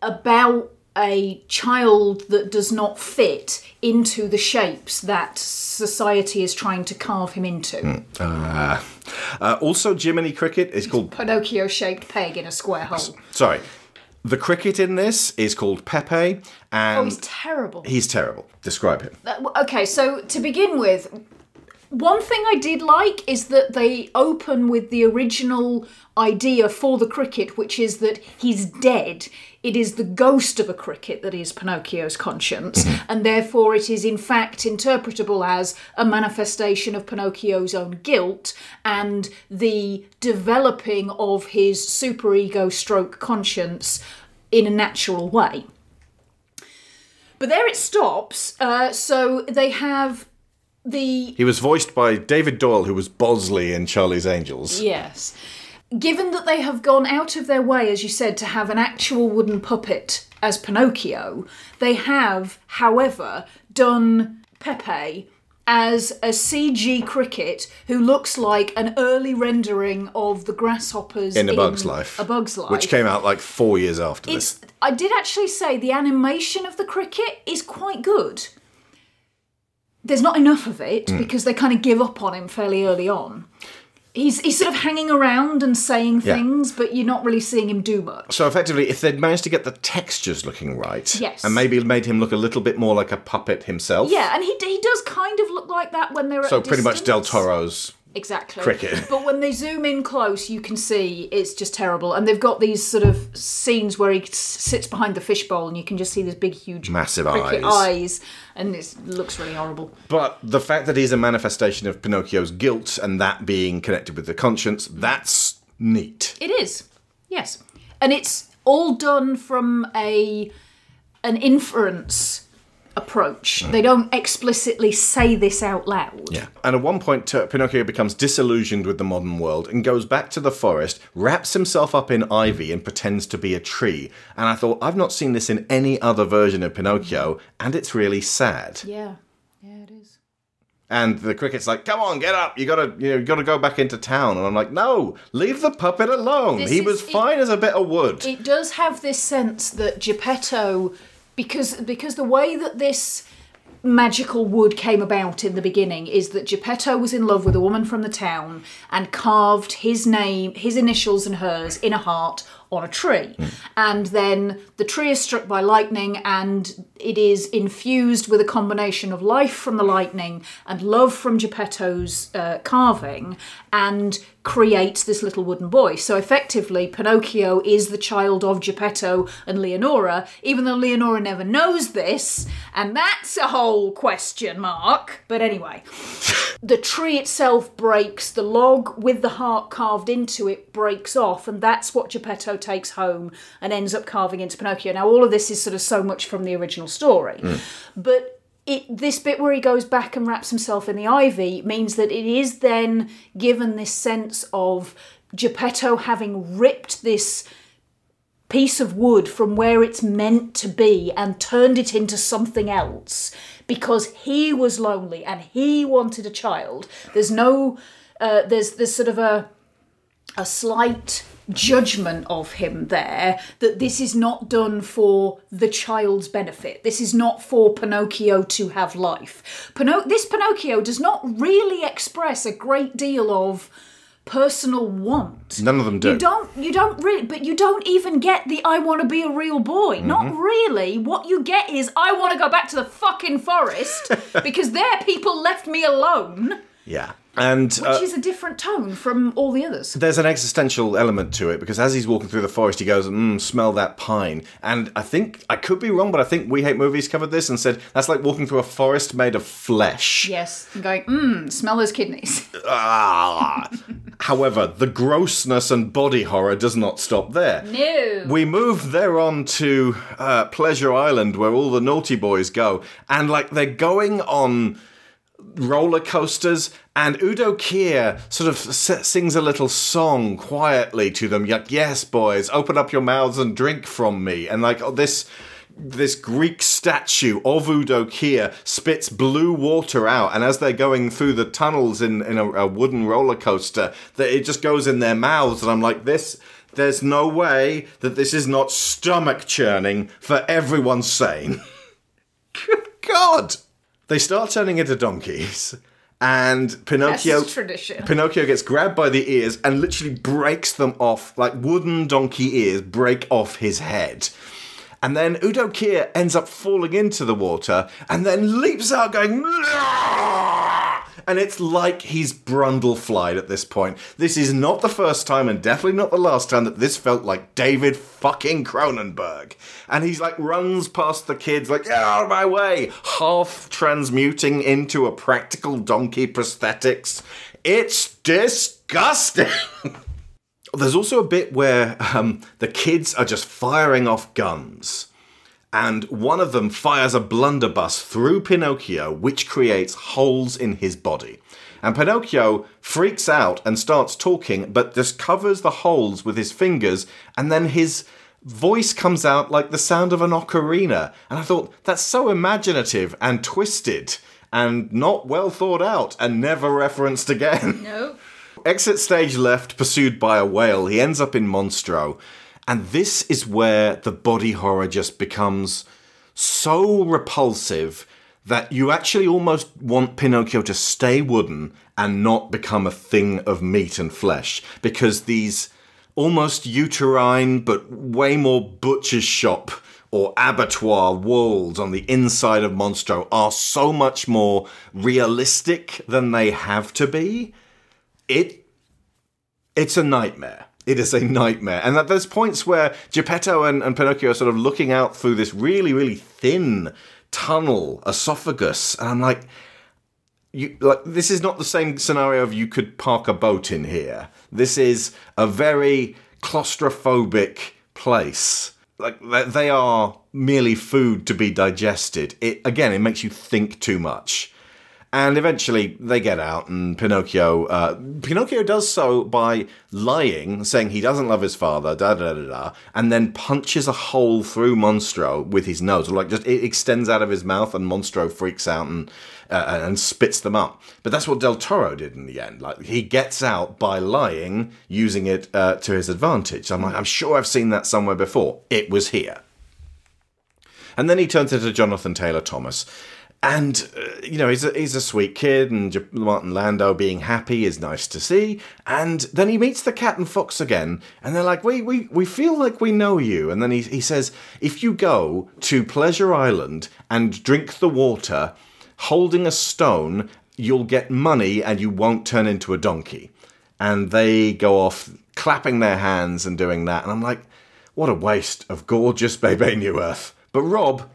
about a child that does not fit into the shapes that society is trying to carve him into. Uh, uh, also, Jiminy Cricket is called. Pinocchio shaped peg in a square hole. Sorry. The cricket in this is called Pepe, and Oh, he's terrible. he's terrible. Describe him. Okay, so to begin with, one thing I did like is that they open with the original idea for the cricket, which is that he's dead. It is the ghost of a cricket that is Pinocchio's conscience, and therefore it is in fact interpretable as a manifestation of Pinocchio's own guilt and the developing of his superego stroke conscience in a natural way. But there it stops. Uh, so they have the He was voiced by David Doyle, who was Bosley in Charlie's Angels. Yes. Given that they have gone out of their way, as you said, to have an actual wooden puppet as Pinocchio, they have, however, done Pepe as a CG cricket who looks like an early rendering of the grasshoppers In A Bug's Life. A Bug's Life. Which came out like four years after It's. this. I did actually say the animation of the cricket is quite good. There's not enough of it Mm. because they kind of give up on him fairly early on. He's he's sort of hanging around and saying Yeah. things, but you're not really seeing him do much. So effectively, if they'd managed to get the textures looking right, Yes. and maybe made him look a little bit more like a puppet himself. Yeah, and he he does kind of look like that when they're So pretty much Del. Toro's Exactly. cricket. [LAUGHS] But when they zoom in close, you can see it's just terrible. And they've got these sort of scenes where he s- sits behind the fishbowl and you can just see this big, huge Massive cricket eyes. eyes. And it looks really horrible. But the fact that he's a manifestation of Pinocchio's guilt and that being connected with the conscience, that's neat. It is. Yes. And it's all done from a an inference approach. Mm. They don't explicitly say this out loud. Yeah. And at one point, Pinocchio becomes disillusioned with the modern world and goes back to the forest, wraps himself up in ivy, and pretends to be a tree. And I thought, I've not seen this in any other version of Pinocchio, and it's really sad. Yeah. Yeah, it is. And the cricket's like, "Come on, get up! You gotta, you know, you gotta go back into town." And I'm like, "No, leave the puppet alone. This he is- was it- fine as a bit of wood." It does have this sense that Geppetto, because because the way that this magical wood came about in the beginning is that Geppetto was in love with a woman from the town and carved his name, his initials and hers in a heart on a tree. And then the tree is struck by lightning and it is infused with a combination of life from the lightning and love from Geppetto's uh, carving and creates this little wooden boy. So effectively, Pinocchio is the child of Geppetto and Leonora, even though Leonora never knows this, and that's a whole question mark. But anyway, the tree itself breaks, the log with the heart carved into it breaks off, and that's what Geppetto takes home and ends up carving into Pinocchio. Now, all of this is sort of so much from the original story, but it, this bit where he goes back and wraps himself in the ivy means that it is then given this sense of Geppetto having ripped this piece of wood from where it's meant to be and turned it into something else because he was lonely and he wanted a child. There's no, uh, there's there's sort of a a slight judgment of him there that this is not done for the child's benefit. This is not for Pinocchio to have life. This Pinocchio does not really express a great deal of personal want. None of them do. You don't you don't really but you don't even get the I want to be a real boy. Not Mhm. really. What you get is I want to go back to the fucking forest [LAUGHS] because there people left me alone, Yeah. And which uh, is a different tone from all the others. there's an existential element to it because as he's walking through the forest, he goes, mm, "Smell that pine." And I think I could be wrong, but I think We Hate Movies covered this and said that's like walking through a forest made of flesh. Yes, and going, mmm, smell those kidneys. [LAUGHS] Ah. However, the grossness and body horror does not stop there. No. We move there on to uh, Pleasure Island, where all the naughty boys go, and like they're going on roller coasters, and Udo Kier sort of s- sings a little song quietly to them, like, "Yes, boys, open up your mouths and drink from me," and like oh, this. This Greek statue of Udo Kier spits blue water out, and as they're going through the tunnels in, in a, a wooden roller coaster, that it just goes in their mouths, and I'm like, this there's no way that this is not stomach churning for everyone sane. [LAUGHS] Good God! They start turning into donkeys, and Pinocchio. Tradition. Pinocchio gets grabbed by the ears and literally breaks them off, like wooden donkey ears break off his head. And then Udo Kier ends up falling into the water and then leaps out going, "Ah!" And it's like he's brundle-flied at this point. This is not the first time and definitely not the last time that this felt like David fucking Cronenberg. And he's like runs past the kids like, get out of my way, half transmuting into a practical donkey prosthetics. It's disgusting. [LAUGHS] There's also a bit where um, the kids are just firing off guns. And one of them fires a blunderbuss through Pinocchio, which creates holes in his body. And Pinocchio freaks out and starts talking, but just covers the holes with his fingers, and then his voice comes out like the sound of an ocarina. And I thought, that's so imaginative and twisted and not well thought out and never referenced again. No. [LAUGHS] Exit stage left, pursued by a whale. He ends up in Monstro. And this is where the body horror just becomes so repulsive that you actually almost want Pinocchio to stay wooden and not become a thing of meat and flesh. Because these almost uterine, but way more butcher's shop or abattoir walls on the inside of Monstro are so much more realistic than they have to be. It it's a nightmare. It is a nightmare. And that there's points where Geppetto and, and Pinocchio are sort of looking out through this really, really thin tunnel esophagus. And I'm like, you like this is not the same scenario of you could park a boat in here. This is a very claustrophobic place. Like they- are merely food to be digested. It again, it makes you think too much. And eventually they get out, and Pinocchio uh, Pinocchio does so by lying, saying he doesn't love his father, da da da da, and then punches a hole through Monstro with his nose, like just it extends out of his mouth, and Monstro freaks out and uh, and spits them up. But that's what Del Toro did in the end. Like he gets out by lying, using it uh, to his advantage. I'm like, I'm sure I've seen that somewhere before. It was here. And then he turns into Jonathan Taylor Thomas. And, uh, you know, he's a, he's a sweet kid, and Martin Landau being happy is nice to see. And then he meets the cat and fox again, and they're like, we, we, we feel like we know you. And then he, he says, if you go to Pleasure Island and drink the water holding a stone, you'll get money and you won't turn into a donkey. And they go off clapping their hands and doing that. And I'm like, what a waste of gorgeous Bebe Neuwirth. But Rob,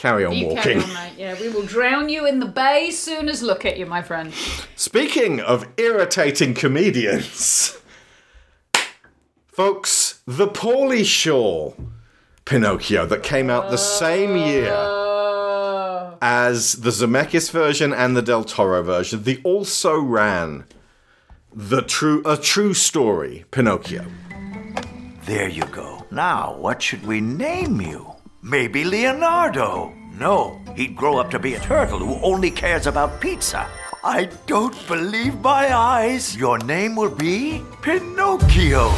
carry on You walking. carry on, mate. Yeah, we will drown you in the bay soon as look at you, my friend. Speaking of irritating comedians, folks, the Pauly Shore Pinocchio that came out the same year uh. as the Zemeckis version and the Del Toro version, the also ran the true a true story Pinocchio. There you go. Now, what should we name you? Maybe Leonardo. No, he'd grow up to be a turtle who only cares about pizza. I don't believe my eyes. Your name will be Pinocchio.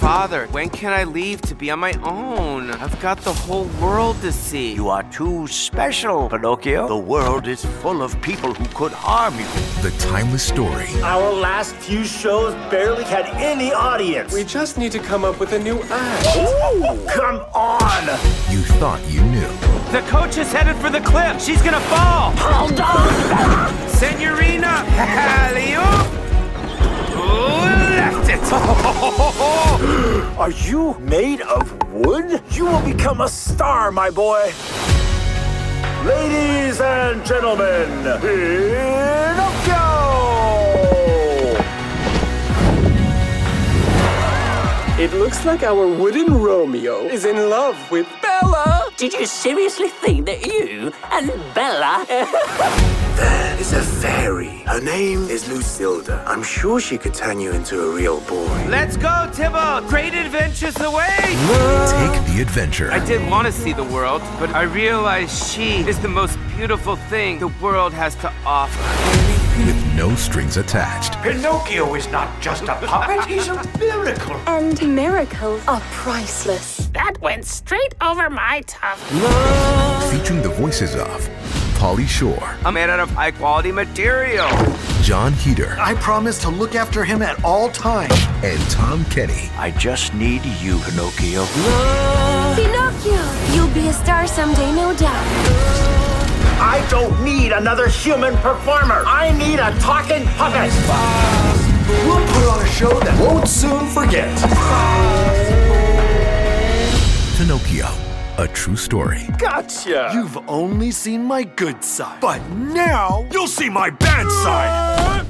Father, when can I leave to be on my own? I've got the whole world to see. You are too special, Pinocchio. The world is full of people who could harm you. The timeless story Our last few shows barely had any audience. We just need to come up with a new act. Ooh, come on! you thought you knew. The coach is headed for the cliff. She's gonna fall. Hold on. Senorina. Alley-oop. Ooh, left it. [GASPS] Are you made of wood? You will become a star, my boy. Ladies and gentlemen, Pinocchio! It looks like our wooden Romeo is in love with Bella. Did you seriously think that you and Bella? [LAUGHS] There is a fairy. Her name is Lucilda. I'm sure she could turn you into a real boy. Let's go, Tybalt. Great adventures away. Take the adventure. I did want to see the world, but I realized she is the most beautiful thing the world has to offer. with no strings attached. Pinocchio is not just a puppet, he's a miracle. And miracles are priceless. That went straight over my tongue. Featuring the voices of Pauly Shore, I'm made out of high quality material. John Heder, I promise to look after him at all times. and Tom Kenny. I just need you, Pinocchio. Pinocchio, you'll be a star someday, no doubt. I don't need another human performer. I need a talking puppet. We'll put on a show that won't soon forget. Pinocchio, a true story. Gotcha. You've only seen my good side. But now you'll see my bad side.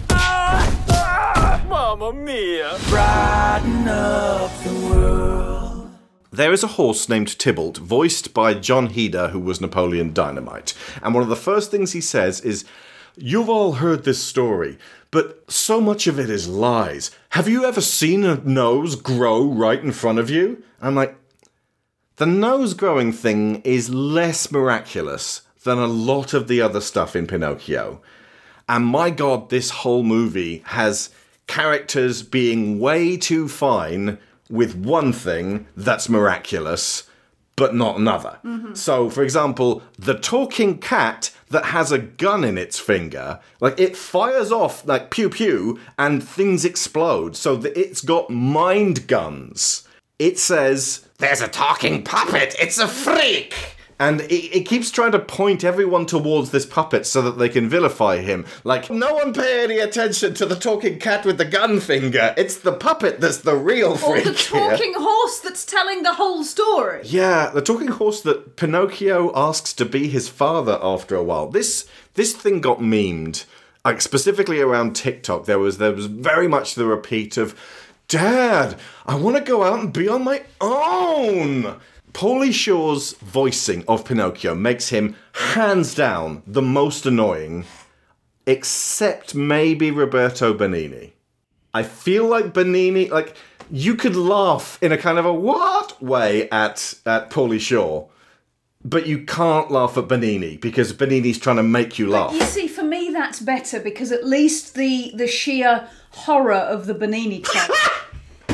Mamma mia. Brighten up the world. there is a horse named Tybalt, voiced by John Heder, who was Napoleon Dynamite. And one of the first things he says is, You've all heard this story, but so much of it is lies. Have you ever seen a nose grow right in front of you? I'm like, the nose growing thing is less miraculous than a lot of the other stuff in Pinocchio. And my god, this whole movie has characters being way too fine with one thing that's miraculous, but not another. Mm-hmm. So, for example, the talking cat that has a gun in its finger, like it fires off like pew pew and things explode. So that it's got mind guns. It says, There's a talking puppet, it's a freak! And it, it keeps trying to point everyone towards this puppet so that they can vilify him. Like, no one pay any attention to the talking cat with the gun finger. It's the puppet that's the real freak. Or freak. the here. talking horse that's telling the whole story. Yeah, the talking horse that Pinocchio asks to be his father after a while. This this thing got memed. Like specifically around TikTok, there was there was very much the repeat of Dad, I want to go out and be on my own. Pauly Shore's voicing of Pinocchio makes him hands down the most annoying, except maybe Roberto Benigni. I feel like Benigni, like you could laugh in a kind of a what way at at Pauly Shore, but you can't laugh at Benigni because Benigni's trying to make you laugh. You see, for me, that's better because at least the the sheer horror of the Benigni character [LAUGHS]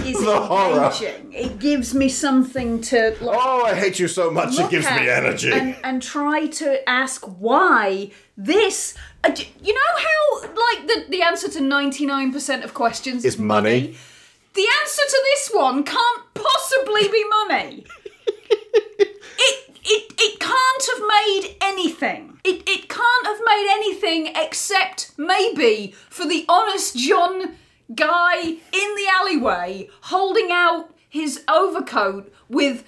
is [LAUGHS] engaging. It gives me something to. Like, oh, I hate you so much. It gives me energy. And, and try to ask why this. uh, You know how, like, the, the answer to 99% of questions It's money. The answer to this one can't possibly be money. [LAUGHS] it, it, it can't have made anything. It, it can't have made anything except maybe for the honest John guy in the alleyway holding out his overcoat with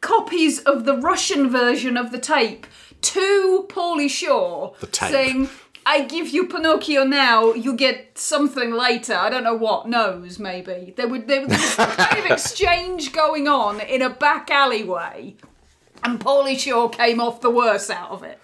copies of the Russian version of the tape to Pauly Shore The tape. saying, I give you Pinocchio now, you get something later. I don't know what, nose maybe. There would there was some [LAUGHS] kind of exchange going on in a back alleyway. And Pauly Shore came off the worst out of it.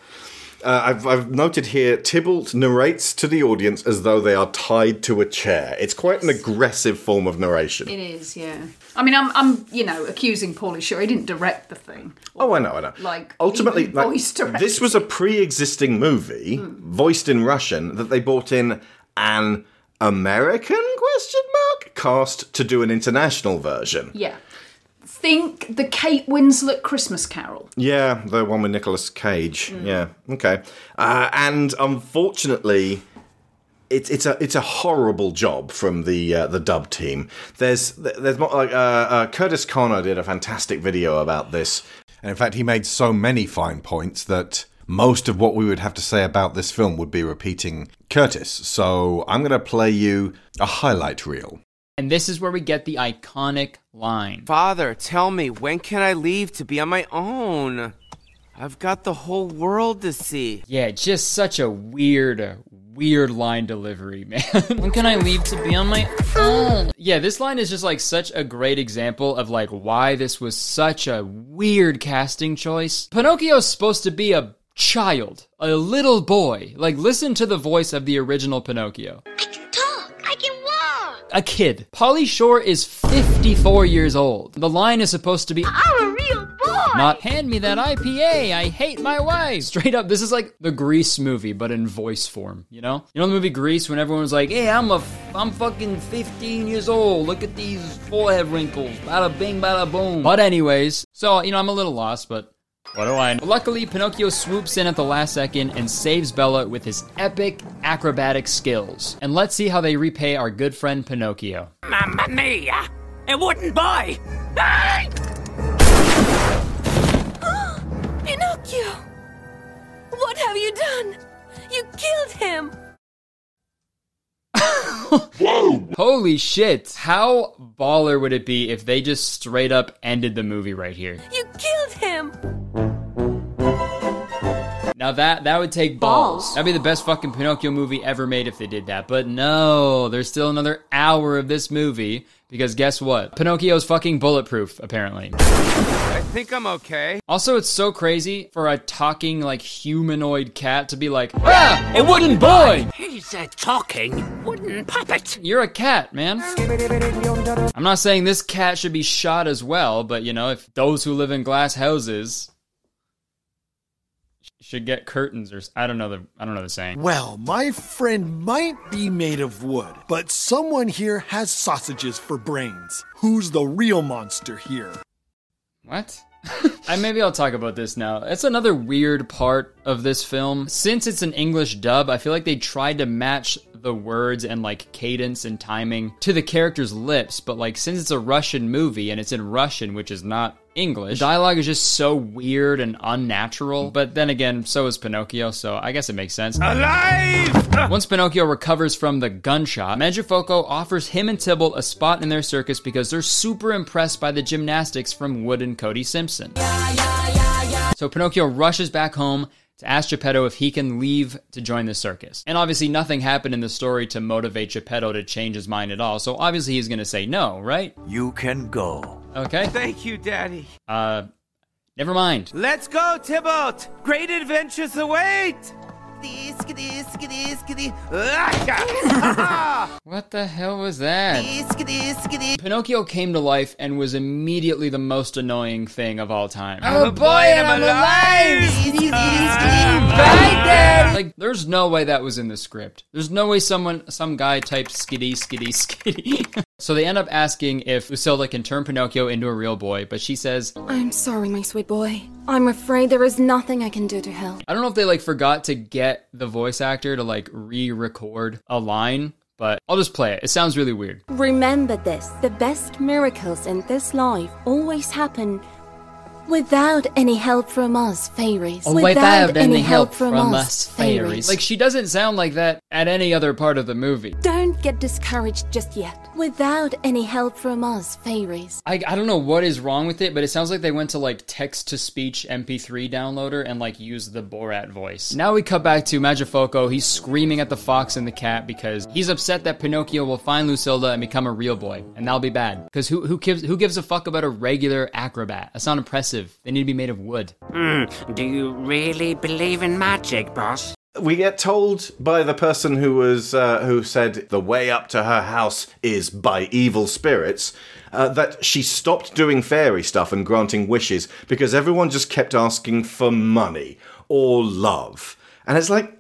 Uh, I've, I've noted here Tybalt narrates to the audience as though they are tied to a chair. It's quite an aggressive form of narration. It is, yeah. I mean, I'm, I'm, you know, accusing Pauly Shore. He didn't direct the thing. Oh, I know, I know. Like, Ultimately, like, this was a pre-existing movie voiced in Russian that they brought in an American question mark cast to do an international version. Yeah. Think the Kate Winslet Christmas Carol. Yeah, the one with Nicolas Cage. Yeah, okay. Uh, and unfortunately, it's it's a it's a horrible job from the uh, the dub team. There's there's more like uh, uh, Curtis Connor did a fantastic video about this, and in fact, he made so many fine points that most of what we would have to say about this film would be repeating Curtis. So I'm going to play you a highlight reel. And this is where we get the iconic line. Father, tell me, when can I leave to be on my own? I've got the whole world to see. Yeah, just such a weird, weird line delivery, [LAUGHS] man. when can I leave to be on my own? Yeah, this line is just like such a great example of like why this was such a weird casting choice. Pinocchio's supposed to be a child, a little boy. Like, listen to the voice of the original Pinocchio. I can walk. A kid. Pauly Shore is 54 years old. The line is supposed to be I'm a real boy. not hand me that IPA. I hate my wife. Straight up, this is like the Grease movie, but in voice form. You know, you know the movie Grease when everyone was like, "Hey, I'm a, I'm fucking 15 years old. Look at these forehead wrinkles. Bada bing, bada boom." But anyways, so you know, I'm a little lost, but. What do I know? Luckily, Pinocchio swoops in at the last second and saves Bella with his epic acrobatic skills. And let's see how they repay our good friend Pinocchio. Mamma mia! It wouldn't buy! [GASPS] Pinocchio! What have you done? You killed him! Holy shit. How baller would it be if they just straight up ended the movie right here? You killed him! Now that that would take balls. That'd be the best fucking Pinocchio movie ever made if they did that. But no, there's still another hour of this movie because guess what? Pinocchio's fucking bulletproof apparently. I think I'm okay. Also, it's so crazy for a talking like humanoid cat to be like, ah, a wooden boy. He's a talking wooden puppet. You're a cat, man. I'm not saying this cat should be shot as well, but you know, if those who live in glass houses should get curtains or s- I don't know the I don't know the saying. Well, my friend might be made of wood, but someone here has sausages for brains. Who's the real monster here? What? [LAUGHS] I maybe I'll talk about this now. It's another weird part of this film. Since it's an English dub, I feel like they tried to match the words and like cadence and timing to the characters' lips, but like since it's a Russian movie and it's in Russian, which is not English, the dialogue is just so weird and unnatural. But then again, so is Pinocchio, so I guess it makes sense. Alive! Ah! Once Pinocchio recovers from the gunshot, Mangiafuoco offers him and Tybalt a spot in their circus because they're super impressed by the gymnastics from Wood and Cody Simpson. So Pinocchio rushes back home to ask Geppetto if he can leave to join the circus. And obviously, nothing happened in the story to motivate Geppetto to change his mind at all. So obviously, he's going to say no, right? You can go. Okay. Thank you, Daddy. Uh, never mind. Let's go, Tybalt! Great adventures await! [LAUGHS] What the hell was that? Pinocchio came to life and was immediately the most annoying thing of all time. I'm a boy and I'm alive! Like, there's no way that was in the script. There's no way someone, some guy typed skitty, skitty, [LAUGHS] skitty. so they end up asking if Lucilla can turn Pinocchio into a real boy, but she says, I'm sorry, my sweet boy. I'm afraid there is nothing I can do to help. I don't know if they like forgot to get the voice actor to like re-record a line, but I'll just play it. It sounds really weird. Remember this the best miracles in this life always happen without any help from us, fairies. Oh, without any help from us, Fairies. Like she doesn't sound like that at any other part of the movie. Don't get discouraged just yet. Without any help from us, fairies. I, I don't know what is wrong with it, but it sounds like they went to like text to speech MP3 downloader and like used the Borat voice. Now we cut back to Mangiafuoco. He's screaming at the fox and the cat because he's upset that Pinocchio will find Lucilda and become a real boy, and that'll be bad. Because who who gives who gives a fuck about a regular acrobat? That's not impressive. They need to be made of wood. Hmm, do you really believe in magic, boss? We get told by the person who was uh, who said the way up to her house is by evil spirits uh, that she stopped doing fairy stuff and granting wishes because everyone just kept asking for money or love, and it's like,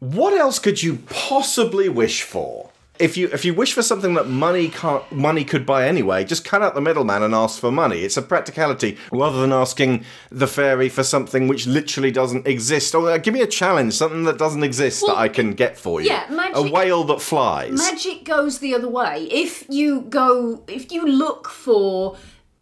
what else could you possibly wish for? If you if you wish for something that money can't money could buy anyway, just cut out the middleman and ask for money. It's a practicality rather than asking the fairy for something which literally doesn't exist. Or uh, give me a challenge, something that doesn't exist Well, that I can get for you. yeah, magic- A whale that flies. Magic goes the other way. If you go, if you look for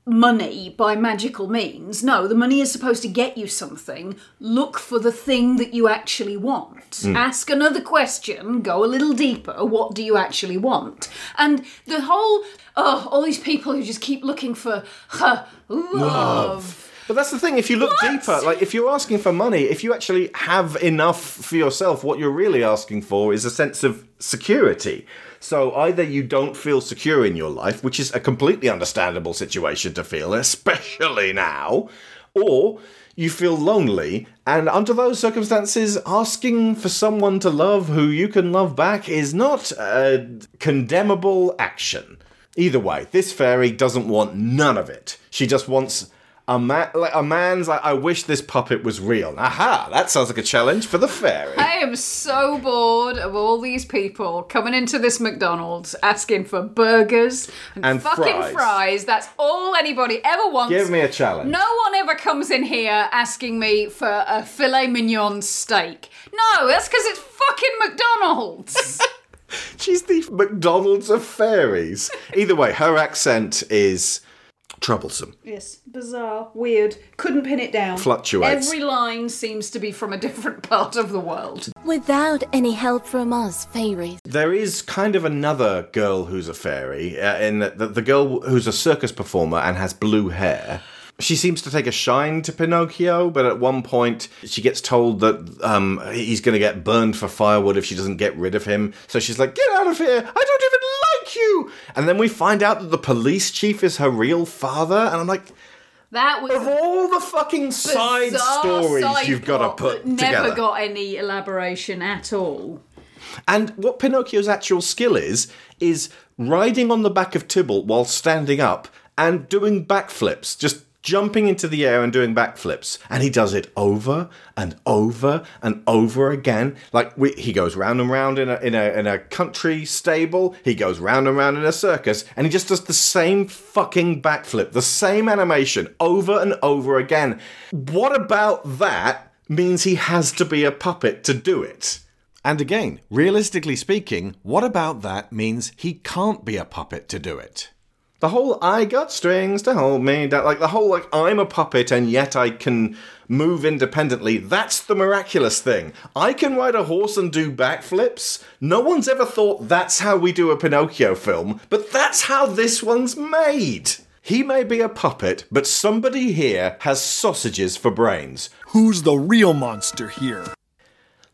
money by magical means, no, the money is supposed to get you something. Look for the thing that you actually want. Mm. Ask another question, go a little deeper. What do you actually want? And the whole, oh, all these people who just keep looking for huh, love. But that's the thing. If you look deeper, like if you're asking for money, if you actually have enough for yourself, what you're really asking for is a sense of security. So either you don't feel secure in your life, which is a completely understandable situation to feel, especially now, or you feel lonely, and under those circumstances, asking for someone to love who you can love back is not a condemnable action. Either way, this fairy doesn't want none of it. She just wants a man, like a man's. Like, I wish this puppet was real. Aha! That sounds like a challenge for the fairy. I am so bored of all these people coming into this McDonald's asking for burgers and, And fucking fries. fries. That's all anybody ever wants. Give me a challenge. No one ever comes in here asking me for a filet mignon steak. No, that's because it's fucking McDonald's. [LAUGHS] She's the McDonald's of fairies. Either way, her accent is troublesome. yes, bizarre, weird. Couldn't pin it down. Fluctuates. Every line seems to be from a [LAUGHS] different part of the world. Without any help from us, fairies. There is kind of another girl who's a fairy, uh, in that the, the girl who's a circus performer and has blue hair. She seems to take a shine to Pinocchio, but at one point she gets told that um, he's going to get burned for firewood if she doesn't get rid of him. So she's like, "Get out of here! I don't even you!" And then we find out that the police chief is her real father, and I'm like, That was of all the fucking side stories side you've got to put that never together. got any elaboration at all. And what Pinocchio's actual skill is, is riding on the back of Tybalt while standing up and doing backflips, just jumping into the air and doing backflips. And he does it over and over and over again. Like we, he goes round and round in a, in, a, in a country stable, he goes round and round in a circus, and he just does the same fucking backflip, the same animation over and over again. What about that means he has to be a puppet to do it? And again, realistically speaking, what about that means he can't be a puppet to do it? The whole I got strings to hold me down, like the whole like I'm a puppet and yet I can move independently, that's the miraculous thing. I can ride a horse and do backflips. No one's ever thought that's how we do a Pinocchio film, but that's how this one's made. He may be a puppet, but somebody here has sausages for brains. Who's the real monster here?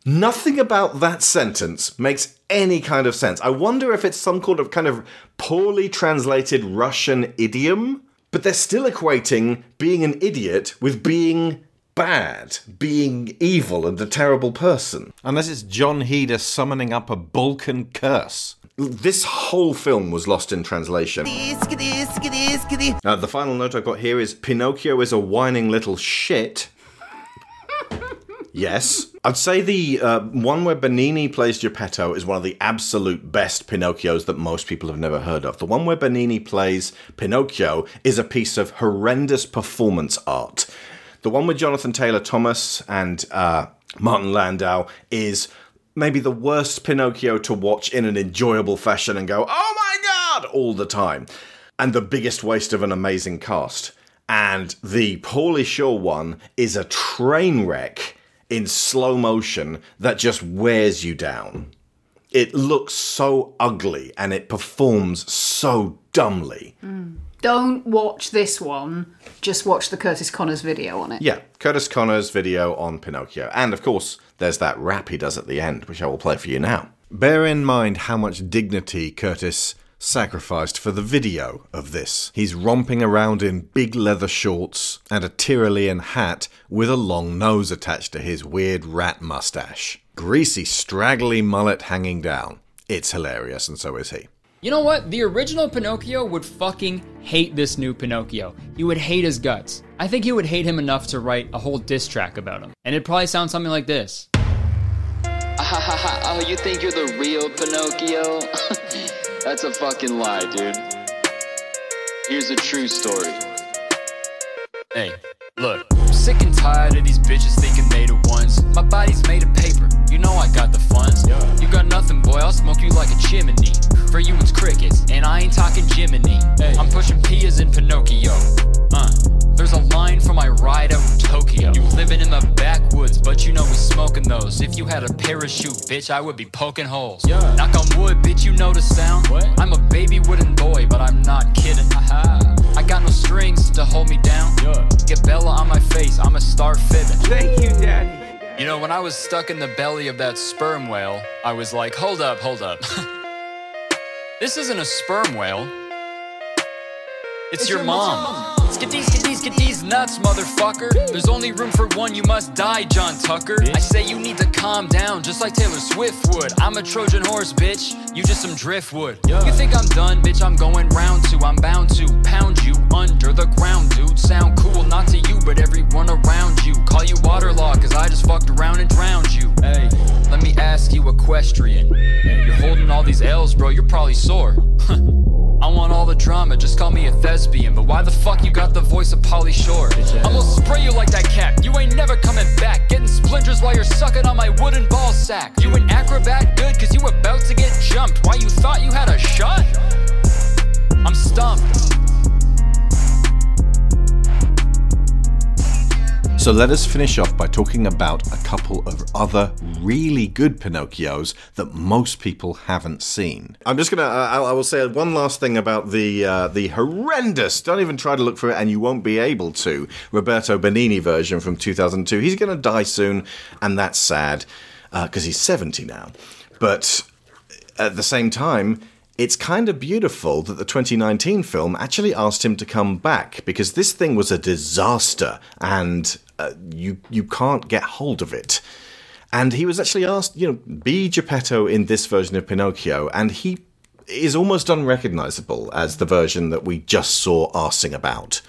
Nothing about that sentence makes any kind of sense. I wonder if it's some kind of kind of poorly translated Russian idiom, but they're still equating being an idiot with being bad, being evil and a terrible person. Unless it's John Heder summoning up a Balkan curse. This whole film was lost in translation. Uh, the final note I've got here is Pinocchio is a whining little shit. Yes. I'd say the uh, one where Benigni plays Geppetto is one of the absolute best Pinocchios that most people have never heard of. The one where Benigni plays Pinocchio is a piece of horrendous performance art. The one with Jonathan Taylor Thomas and uh, Martin Landau is maybe the worst Pinocchio to watch in an enjoyable fashion and go, oh my god, all the time. And the biggest waste of an amazing cast. And the Pauly Shore one is a train wreck in slow motion that just wears you down. It looks so ugly and it performs so dumbly. Mm. Don't watch this one. Just watch the Curtis Connors video on it. Yeah, Curtis Connor's video on Pinocchio. And of course, there's that rap he does at the end, which I will play for you now. Bear in mind how much dignity Curtis sacrificed for the video of this. He's romping around in big leather shorts and a Tyrolean hat with a long nose attached to his weird rat mustache. Greasy, straggly mullet hanging down. It's hilarious, and so is he. You know what? The original Pinocchio would fucking hate this new Pinocchio. He would hate his guts. I think he would hate him enough to write a whole diss track about him. And it'd probably sound something like this. [LAUGHS] oh, you think you're the real Pinocchio? [LAUGHS] That's a fucking lie, dude. Here's a true story. Hey, look. I'm sick and tired of these bitches thinking they the ones. My body's made of paper. You know I got the funds. Yeah. You got nothing, boy. I'll smoke you like a chimney. For you, it's crickets, and I ain't talking Jiminy. I'm pushing Pias in Pinocchio. Uh, there's a line for my ride out in Tokyo. You living in the backwoods, but you know we smoking those. If you had a parachute, bitch, I would be poking holes. Yeah. Knock on wood, bitch, you know the sound. I'm a baby wooden boy, but I'm not kidding. I got no strings to hold me down. Get Bella on my face, I'm a star fibbing. Thank you, Daddy. You know, when I was stuck in the belly of that sperm whale, I was like, hold up, hold up. [LAUGHS] this isn't a sperm whale. It's, your, mom. Skiddy, skiddy, skiddy's nuts, motherfucker. There's only room for one, you must die, John Tucker. I say you need to calm down, just like Taylor Swift would. I'm a Trojan horse, bitch. You just some driftwood. You think I'm done, bitch? I'm going round two. I'm bound to pound you under the ground, dude. Sound cool, not to you, but everyone around you. Call you waterlogged, cause I just fucked around and drowned you. Hey, let me ask you a question. You're holding all these L's, bro, you're probably sore. [LAUGHS] I want all the drama, just call me a thespian. But why the fuck you got the voice of Pauly Shore? I'm gonna spray you like that cat. You ain't never coming back. Getting splinters while you're sucking on my wooden ball sack. You an acrobat good, cause you about to get jumped. Why you thought you had a shot? I'm stumped. So let us finish off by talking about a couple of other really good Pinocchios that most people haven't seen. I'm just gonna. Uh, I will say one last thing about the uh, the horrendous. Don't even try to look for it, and you won't be able to. Roberto Benigni version from 2002. He's gonna die soon, and that's sad because he's 70 now. But at the same time, it's kind of beautiful that the 2019 film actually asked him to come back because this thing was a disaster and uh, you you can't get hold of it. And he was actually asked, you know, be Geppetto in this version of Pinocchio, and he is almost unrecognizable as the version that we just saw arsing about.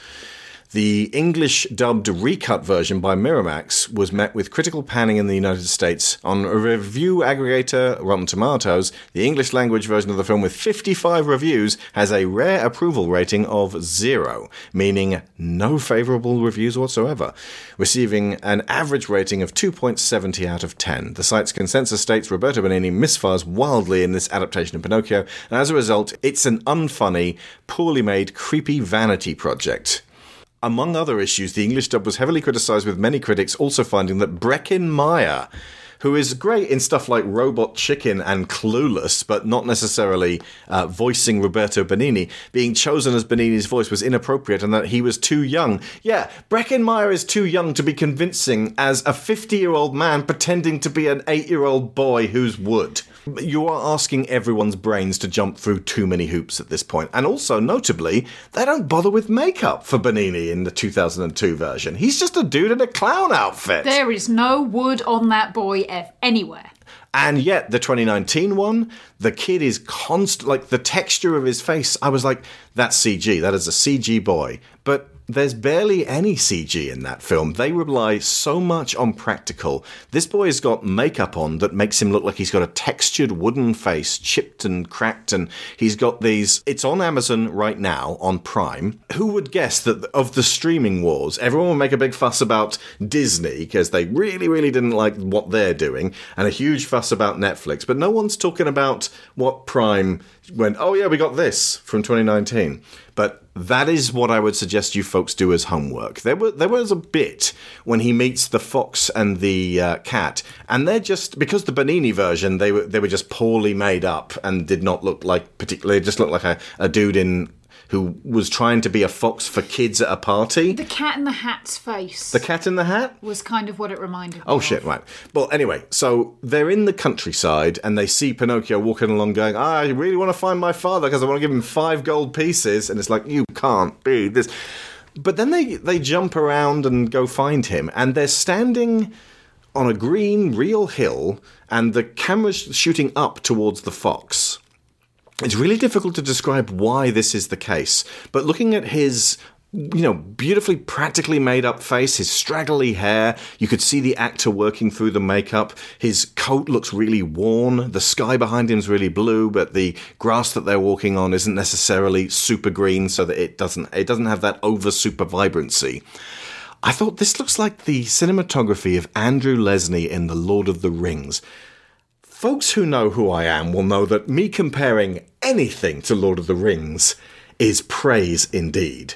The English dubbed recut version by Miramax was met with critical panning in the United States. On review aggregator, Rotten Tomatoes, the English language version of the film with 55 reviews has a rare approval rating of zero, meaning no favorable reviews whatsoever, receiving an average rating of 2.70 out of 10. The site's consensus states Roberto Benigni misfires wildly in this adaptation of Pinocchio, and as a result, it's an unfunny, poorly made, creepy vanity project. Among other issues, the English dub was heavily criticised, with many critics also finding that Breckin Meyer, who is great in stuff like Robot Chicken and Clueless, but not necessarily uh, voicing Roberto Benigni, being chosen as Benigni's voice was inappropriate and that he was too young. Yeah, Breckin Meyer is too young to be convincing as a 50 year old man pretending to be an 8 year old boy who's wood. You are asking everyone's brains to jump through too many hoops at this point. And also, notably, they don't bother with makeup for Benigni in the 2002 version. He's just a dude in a clown outfit. There is no wood on that boy ev- anywhere. And yet, the 2019 one, the kid is constant, like the texture of his face. I was like, that's CG. That is a CG boy. But there's barely any CG in that film. They rely so much on practical. This boy has got makeup on that makes him look like he's got a textured wooden face, chipped and cracked, and he's got these. It's on Amazon right now on Prime. Who would guess that of the streaming wars, everyone will make a big fuss about Disney because they really, really didn't like what they're doing, and a huge fuss about Netflix, but no one's talking about what Prime went, oh yeah, we got this from 2019. But that is what I would suggest you folks do as homework. There were there was a bit when he meets the fox and the uh, cat, and they're just because the Benigni version they were they were just poorly made up and did not look like particularly just looked like a, a dude in who was trying to be a fox for kids at a party. The cat in the hat's face The cat in the hat. was kind of what it reminded me. Oh shit! Right. Well, anyway, so they're in the countryside and they see Pinocchio walking along, going, ah, "I really want to find my father because I want to give him five gold pieces." And it's like, you can't be this. But then they they jump around and go find him, and they're standing on a green, real hill, and the camera's shooting up towards the fox. It's really difficult to describe why this is the case, but looking at his you know, beautifully practically made up face, his straggly hair. You could see the actor working through the makeup. His coat looks really worn. The sky behind him is really blue, but the grass that they're walking on isn't necessarily super green, so that it doesn't it doesn't have that over super vibrancy. I thought this looks like the cinematography of Andrew Lesnie in The Lord of the Rings. Folks who know who I am will know that me comparing anything to Lord of the Rings is praise indeed.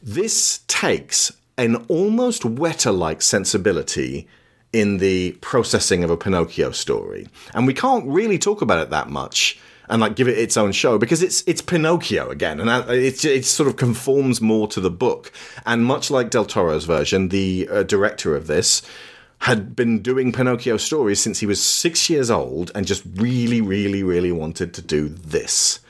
This takes an almost Weta like sensibility in the processing of a Pinocchio story. And we can't really talk about it that much and like give it its own show because it's it's Pinocchio again and that- it it sort of conforms more to the book. And much like Del Toro's version, the uh, director of this had been doing Pinocchio stories since he was 6 years old and just really really really wanted to do this.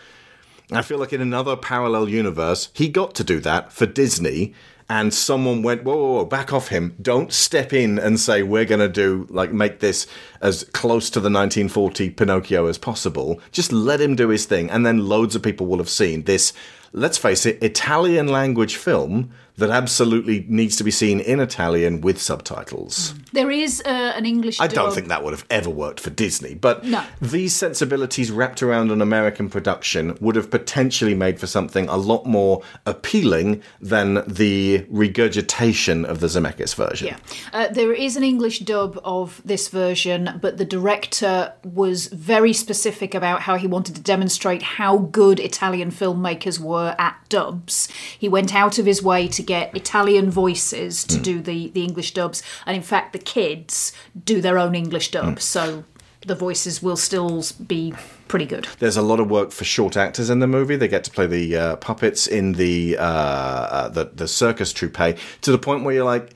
I feel like in another parallel universe, he got to do that for Disney, and someone went, whoa, whoa, whoa, back off him. Don't step in and say, we're going to do, like, make this as close to the 1940 Pinocchio as possible. Just let him do his thing. And then loads of people will have seen this, let's face it, Italian language film that absolutely needs to be seen in Italian with subtitles. There is uh, an English. I don't think that would have ever worked for Disney, but No. these sensibilities wrapped around an American production would have potentially made for something a lot more appealing than the regurgitation of the Zemeckis version. Yeah. Uh, there is an English dub of this version, but the director was very specific about how he wanted to demonstrate how good Italian filmmakers were at dubs. He went out of his way to get Italian voices to do the, the English dubs. And in fact, the kids do their own English dub. So the voices will still be pretty good. There's a lot of work for short actors in the movie. They get to play the uh, puppets in the, uh, uh, the the circus troupe to the point where you're like,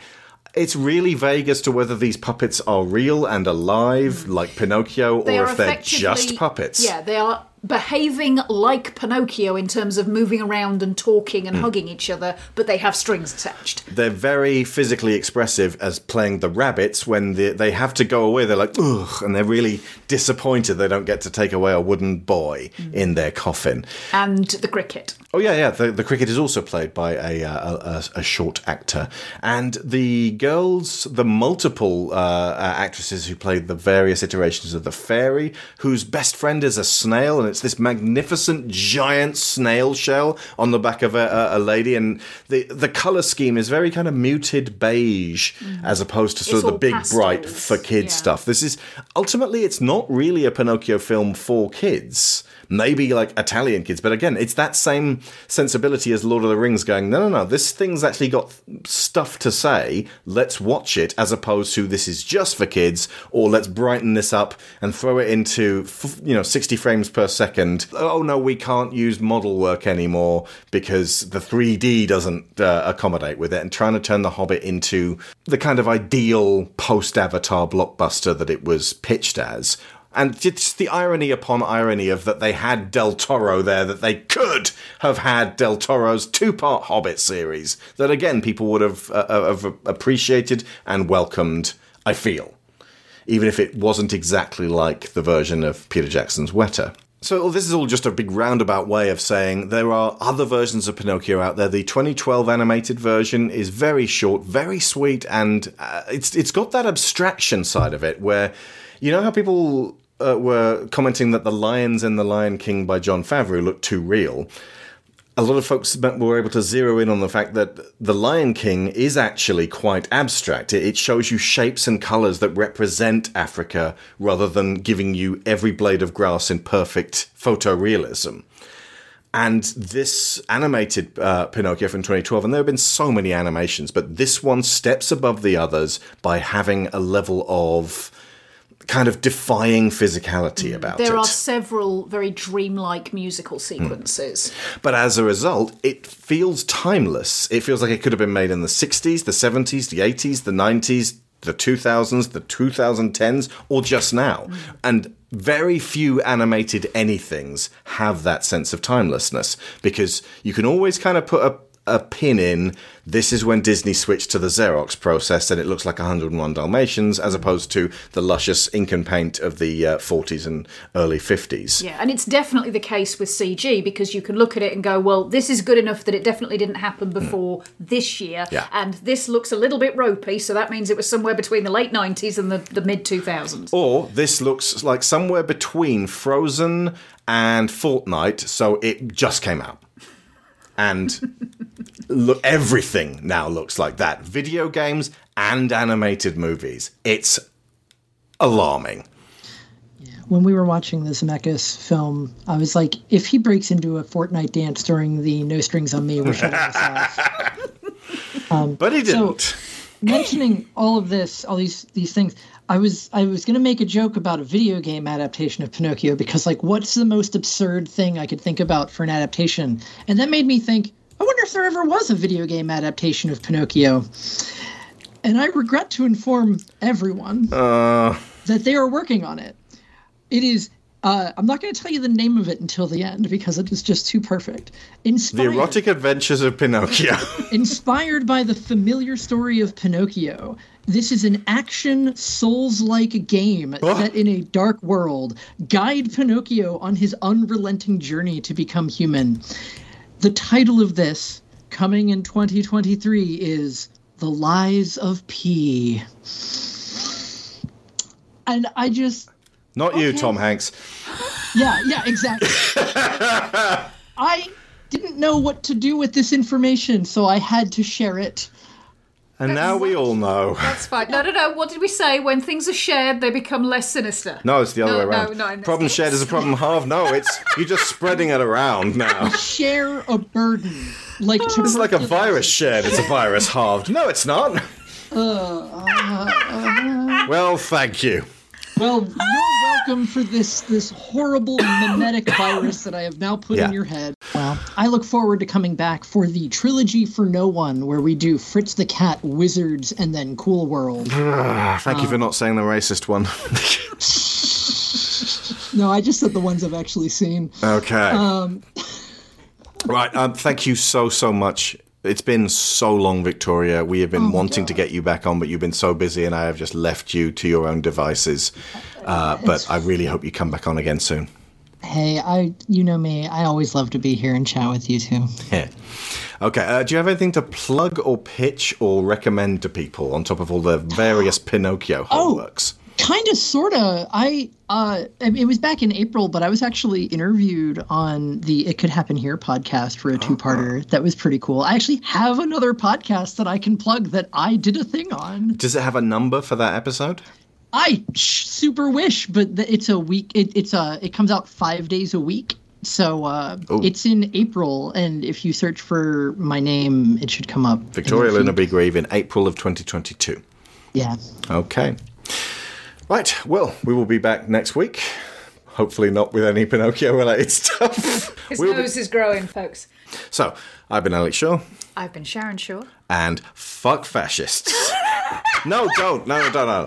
it's really vague as to whether these puppets are real and alive, like Pinocchio, They or if they're just puppets. Yeah, they are behaving like Pinocchio in terms of moving around and talking Hmm. and hugging each other, but they have strings attached. They're very physically expressive as playing the rabbits when the, they have to go away. They're like, ugh, and they're really disappointed they don't get to take away a wooden boy Hmm. in their coffin. And the cricket. Oh yeah, yeah. The, the cricket is also played by a, uh, a, a, short actor, and the girls, the multiple uh, uh, actresses who played the various iterations of the fairy, whose best friend is a snail, and it's this magnificent giant snail shell on the back of a, a, a lady, and the the color scheme is very kind of muted beige as opposed to sort It's of the big bright for kids stuff. This is ultimately it's not really a Pinocchio film for kids. Maybe like Italian kids, but again, it's that same sensibility as Lord of the Rings going, no, no, no, this thing's actually got stuff to say. Let's watch it as opposed to this is just for kids, or let's brighten this up and throw it into, you know, 60 frames per second. Oh no, we can't use model work anymore because the 3D doesn't uh, accommodate with it, and trying to turn The Hobbit into the kind of ideal post Avatar blockbuster that it was pitched as. And just the irony upon irony of that they had Del Toro there, that they could have had Del Toro's two part Hobbit series, that again people would have, uh, have appreciated and welcomed, I feel. Even if it wasn't exactly like the version of Peter Jackson's Weta. So this is all just a big roundabout way of saying there are other versions of Pinocchio out there. The 2012 animated version is very short, very sweet, and uh, it's it's got that abstraction side of it where you know how people uh, were commenting that the lions in The Lion King by Jon Favreau looked too real. A lot of folks were able to zero in on the fact that The Lion King is actually quite abstract. It shows you shapes and colors that represent Africa rather than giving you every blade of grass in perfect photorealism. And this animated uh, Pinocchio from 2012, and there have been so many animations, but this one steps above the others by having a level of kind of defying physicality mm. about There it. There are several very dreamlike musical sequences. Mm. But as a result, it feels timeless. It feels like it could have been made in the 60s, the 70s, the 80s, the 90s, the 2000s, the 2010s, or just now. Mm. And very few animated anythings have that sense of timelessness because you can always kind of put a a pin in this is when Disney switched to the Xerox process and it looks like 101 Dalmatians as opposed to the luscious ink and paint of the uh, 40s and early 50s. Yeah, and it's definitely the case with CG because you can look at it and go, well, this is good enough that it definitely didn't happen before this year. Yeah. And this looks a little bit ropey, so that means it was somewhere between the late 90s and the, the mid 2000s. Or this looks like somewhere between Frozen and Fortnite, so it just came out. And look, everything now looks like that. Video games and animated movies. It's alarming. When we were watching the Zemeckis film, I was like, if he breaks into a Fortnite dance during the No Strings on Me, we're shutting this off. Um, but he didn't. mentioning all of this, all these these things, I was I was gonna make a joke about a video game adaptation of Pinocchio because like what's the most absurd thing I could think about for an adaptation? And that made me think, I wonder if there ever was a video game adaptation of Pinocchio. And I regret to inform everyone Uh, that they are working on it. It is uh, I'm not going to tell you the name of it until the end because it is just too perfect. Inspired, the erotic adventures of Pinocchio. [LAUGHS] Inspired by the familiar story of Pinocchio, this is an action Souls like game set in a dark world. Guide Pinocchio on his unrelenting journey to become human. The title of this, coming in 2023, is The Lies of P. And I just, Not you, Tom Hanks. yeah, yeah, exactly. [LAUGHS] I didn't know what to do with this information, so I had to share it. And now we all know. That's fine. No, no, no. What did we say? When things are shared, they become less sinister. No, it's the other No, way around. no, no. problem shared is a problem halved. No, it's [LAUGHS] you're just spreading it around now. Share a burden. like It's like a virus shared. It's a virus halved. No, it's not. Uh, uh, uh, Well, thank you. Well, you're welcome for this this horrible mimetic [COUGHS] virus that I have now put Yeah. in your head. Well, I look forward to coming back for the trilogy for no one, where we do Fritz the Cat, Wizards, and then Cool World. [SIGHS] Thank you for not saying the racist one. [LAUGHS] [LAUGHS] No, I just said the ones I've actually seen. Okay. Um, Right. Um, thank you so so much. It's been so long, Victoria. We have been Oh wanting to get you back on, but you've been so busy, and I have just left you to your own devices. Uh, but I really hope you come back on again soon. hey, I, you know me. I always love to be here and chat with you too. Yeah. Okay. Uh, do you have anything to plug or pitch or recommend to people on top of all the various [GASPS] Pinocchio homeworks? Kind of sorta i uh it was back in april but i was actually interviewed on the it could happen here podcast for a two-parter that was pretty cool i actually have another podcast that i can plug that i did a thing on Does it have a number for that episode? i sh- super wish but th- it's a week it, it's a it comes out five days a week so uh it's in april and if you search for my name it should come up Victoria. Luna Grieve in April of 2022. yeah Okay. Right. Well, we will be back next week. Hopefully, not with any Pinocchio related [LAUGHS] stuff. His We'll be- nose is growing, folks. So, I've been Alex Shaw, I've been Sharon Shaw. and fuck fascists. [LAUGHS] no, don't. No, don't. No.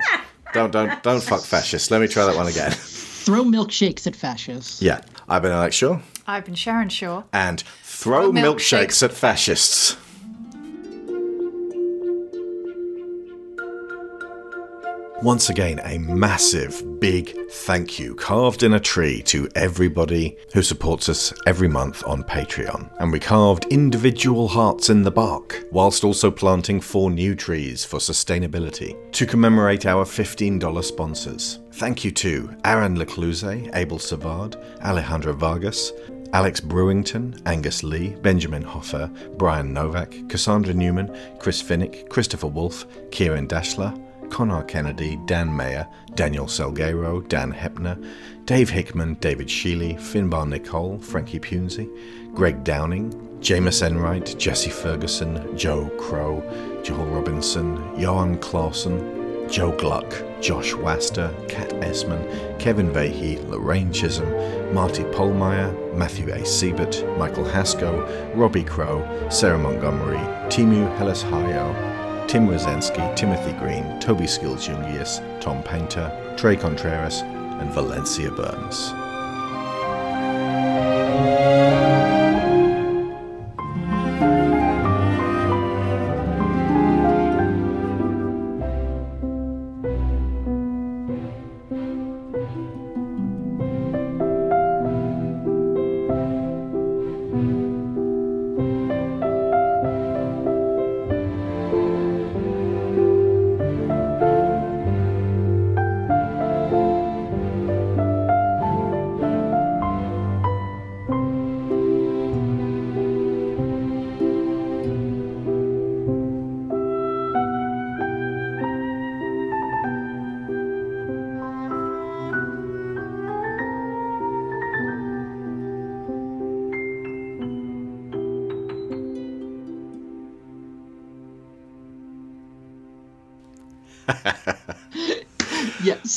Don't, don't, don't fuck fascists. Let me try that one again. throw milkshakes at fascists Yeah. I've been Alex Shaw, I've been Sharon Shaw. and throw Throw milkshakes at fascists. Once again, a massive, big thank you carved in a tree to everybody who supports us every month on Patreon. And we carved individual hearts in the bark, whilst also planting four new trees for sustainability to commemorate our $15 sponsors. Thank you to Aaron Lecluse, Abel Savard, Alejandro Vargas, Alex Brewington, Angus Lee, Benjamin Hoffer, Brian Novak, Cassandra Newman, Chris Finnick, Christopher Wolfe, Kieran Dashler, Connor Kennedy, Dan Mayer, Daniel Salguero, Dan Hepner, Dave Hickman, David Sheely, Finbar Nicole, Frankie Punzi, Greg Downing, Jameis Enright, Jesse Ferguson, Joe Crow, Joel Robinson, Johan Clausen, Joe Gluck, Josh Waster, Kat Esman, Kevin Vahey, Lorraine Chisholm, Marty Polmeyer, Matthew A. Siebert, Michael Haskell, Robbie Crow, Sarah Montgomery, Timu Hellas Tim Rosensky, Timothy Green, Toby Skills Jungius, Tom Painter, Trey Contreras, and Valencia Burns.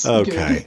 Okay.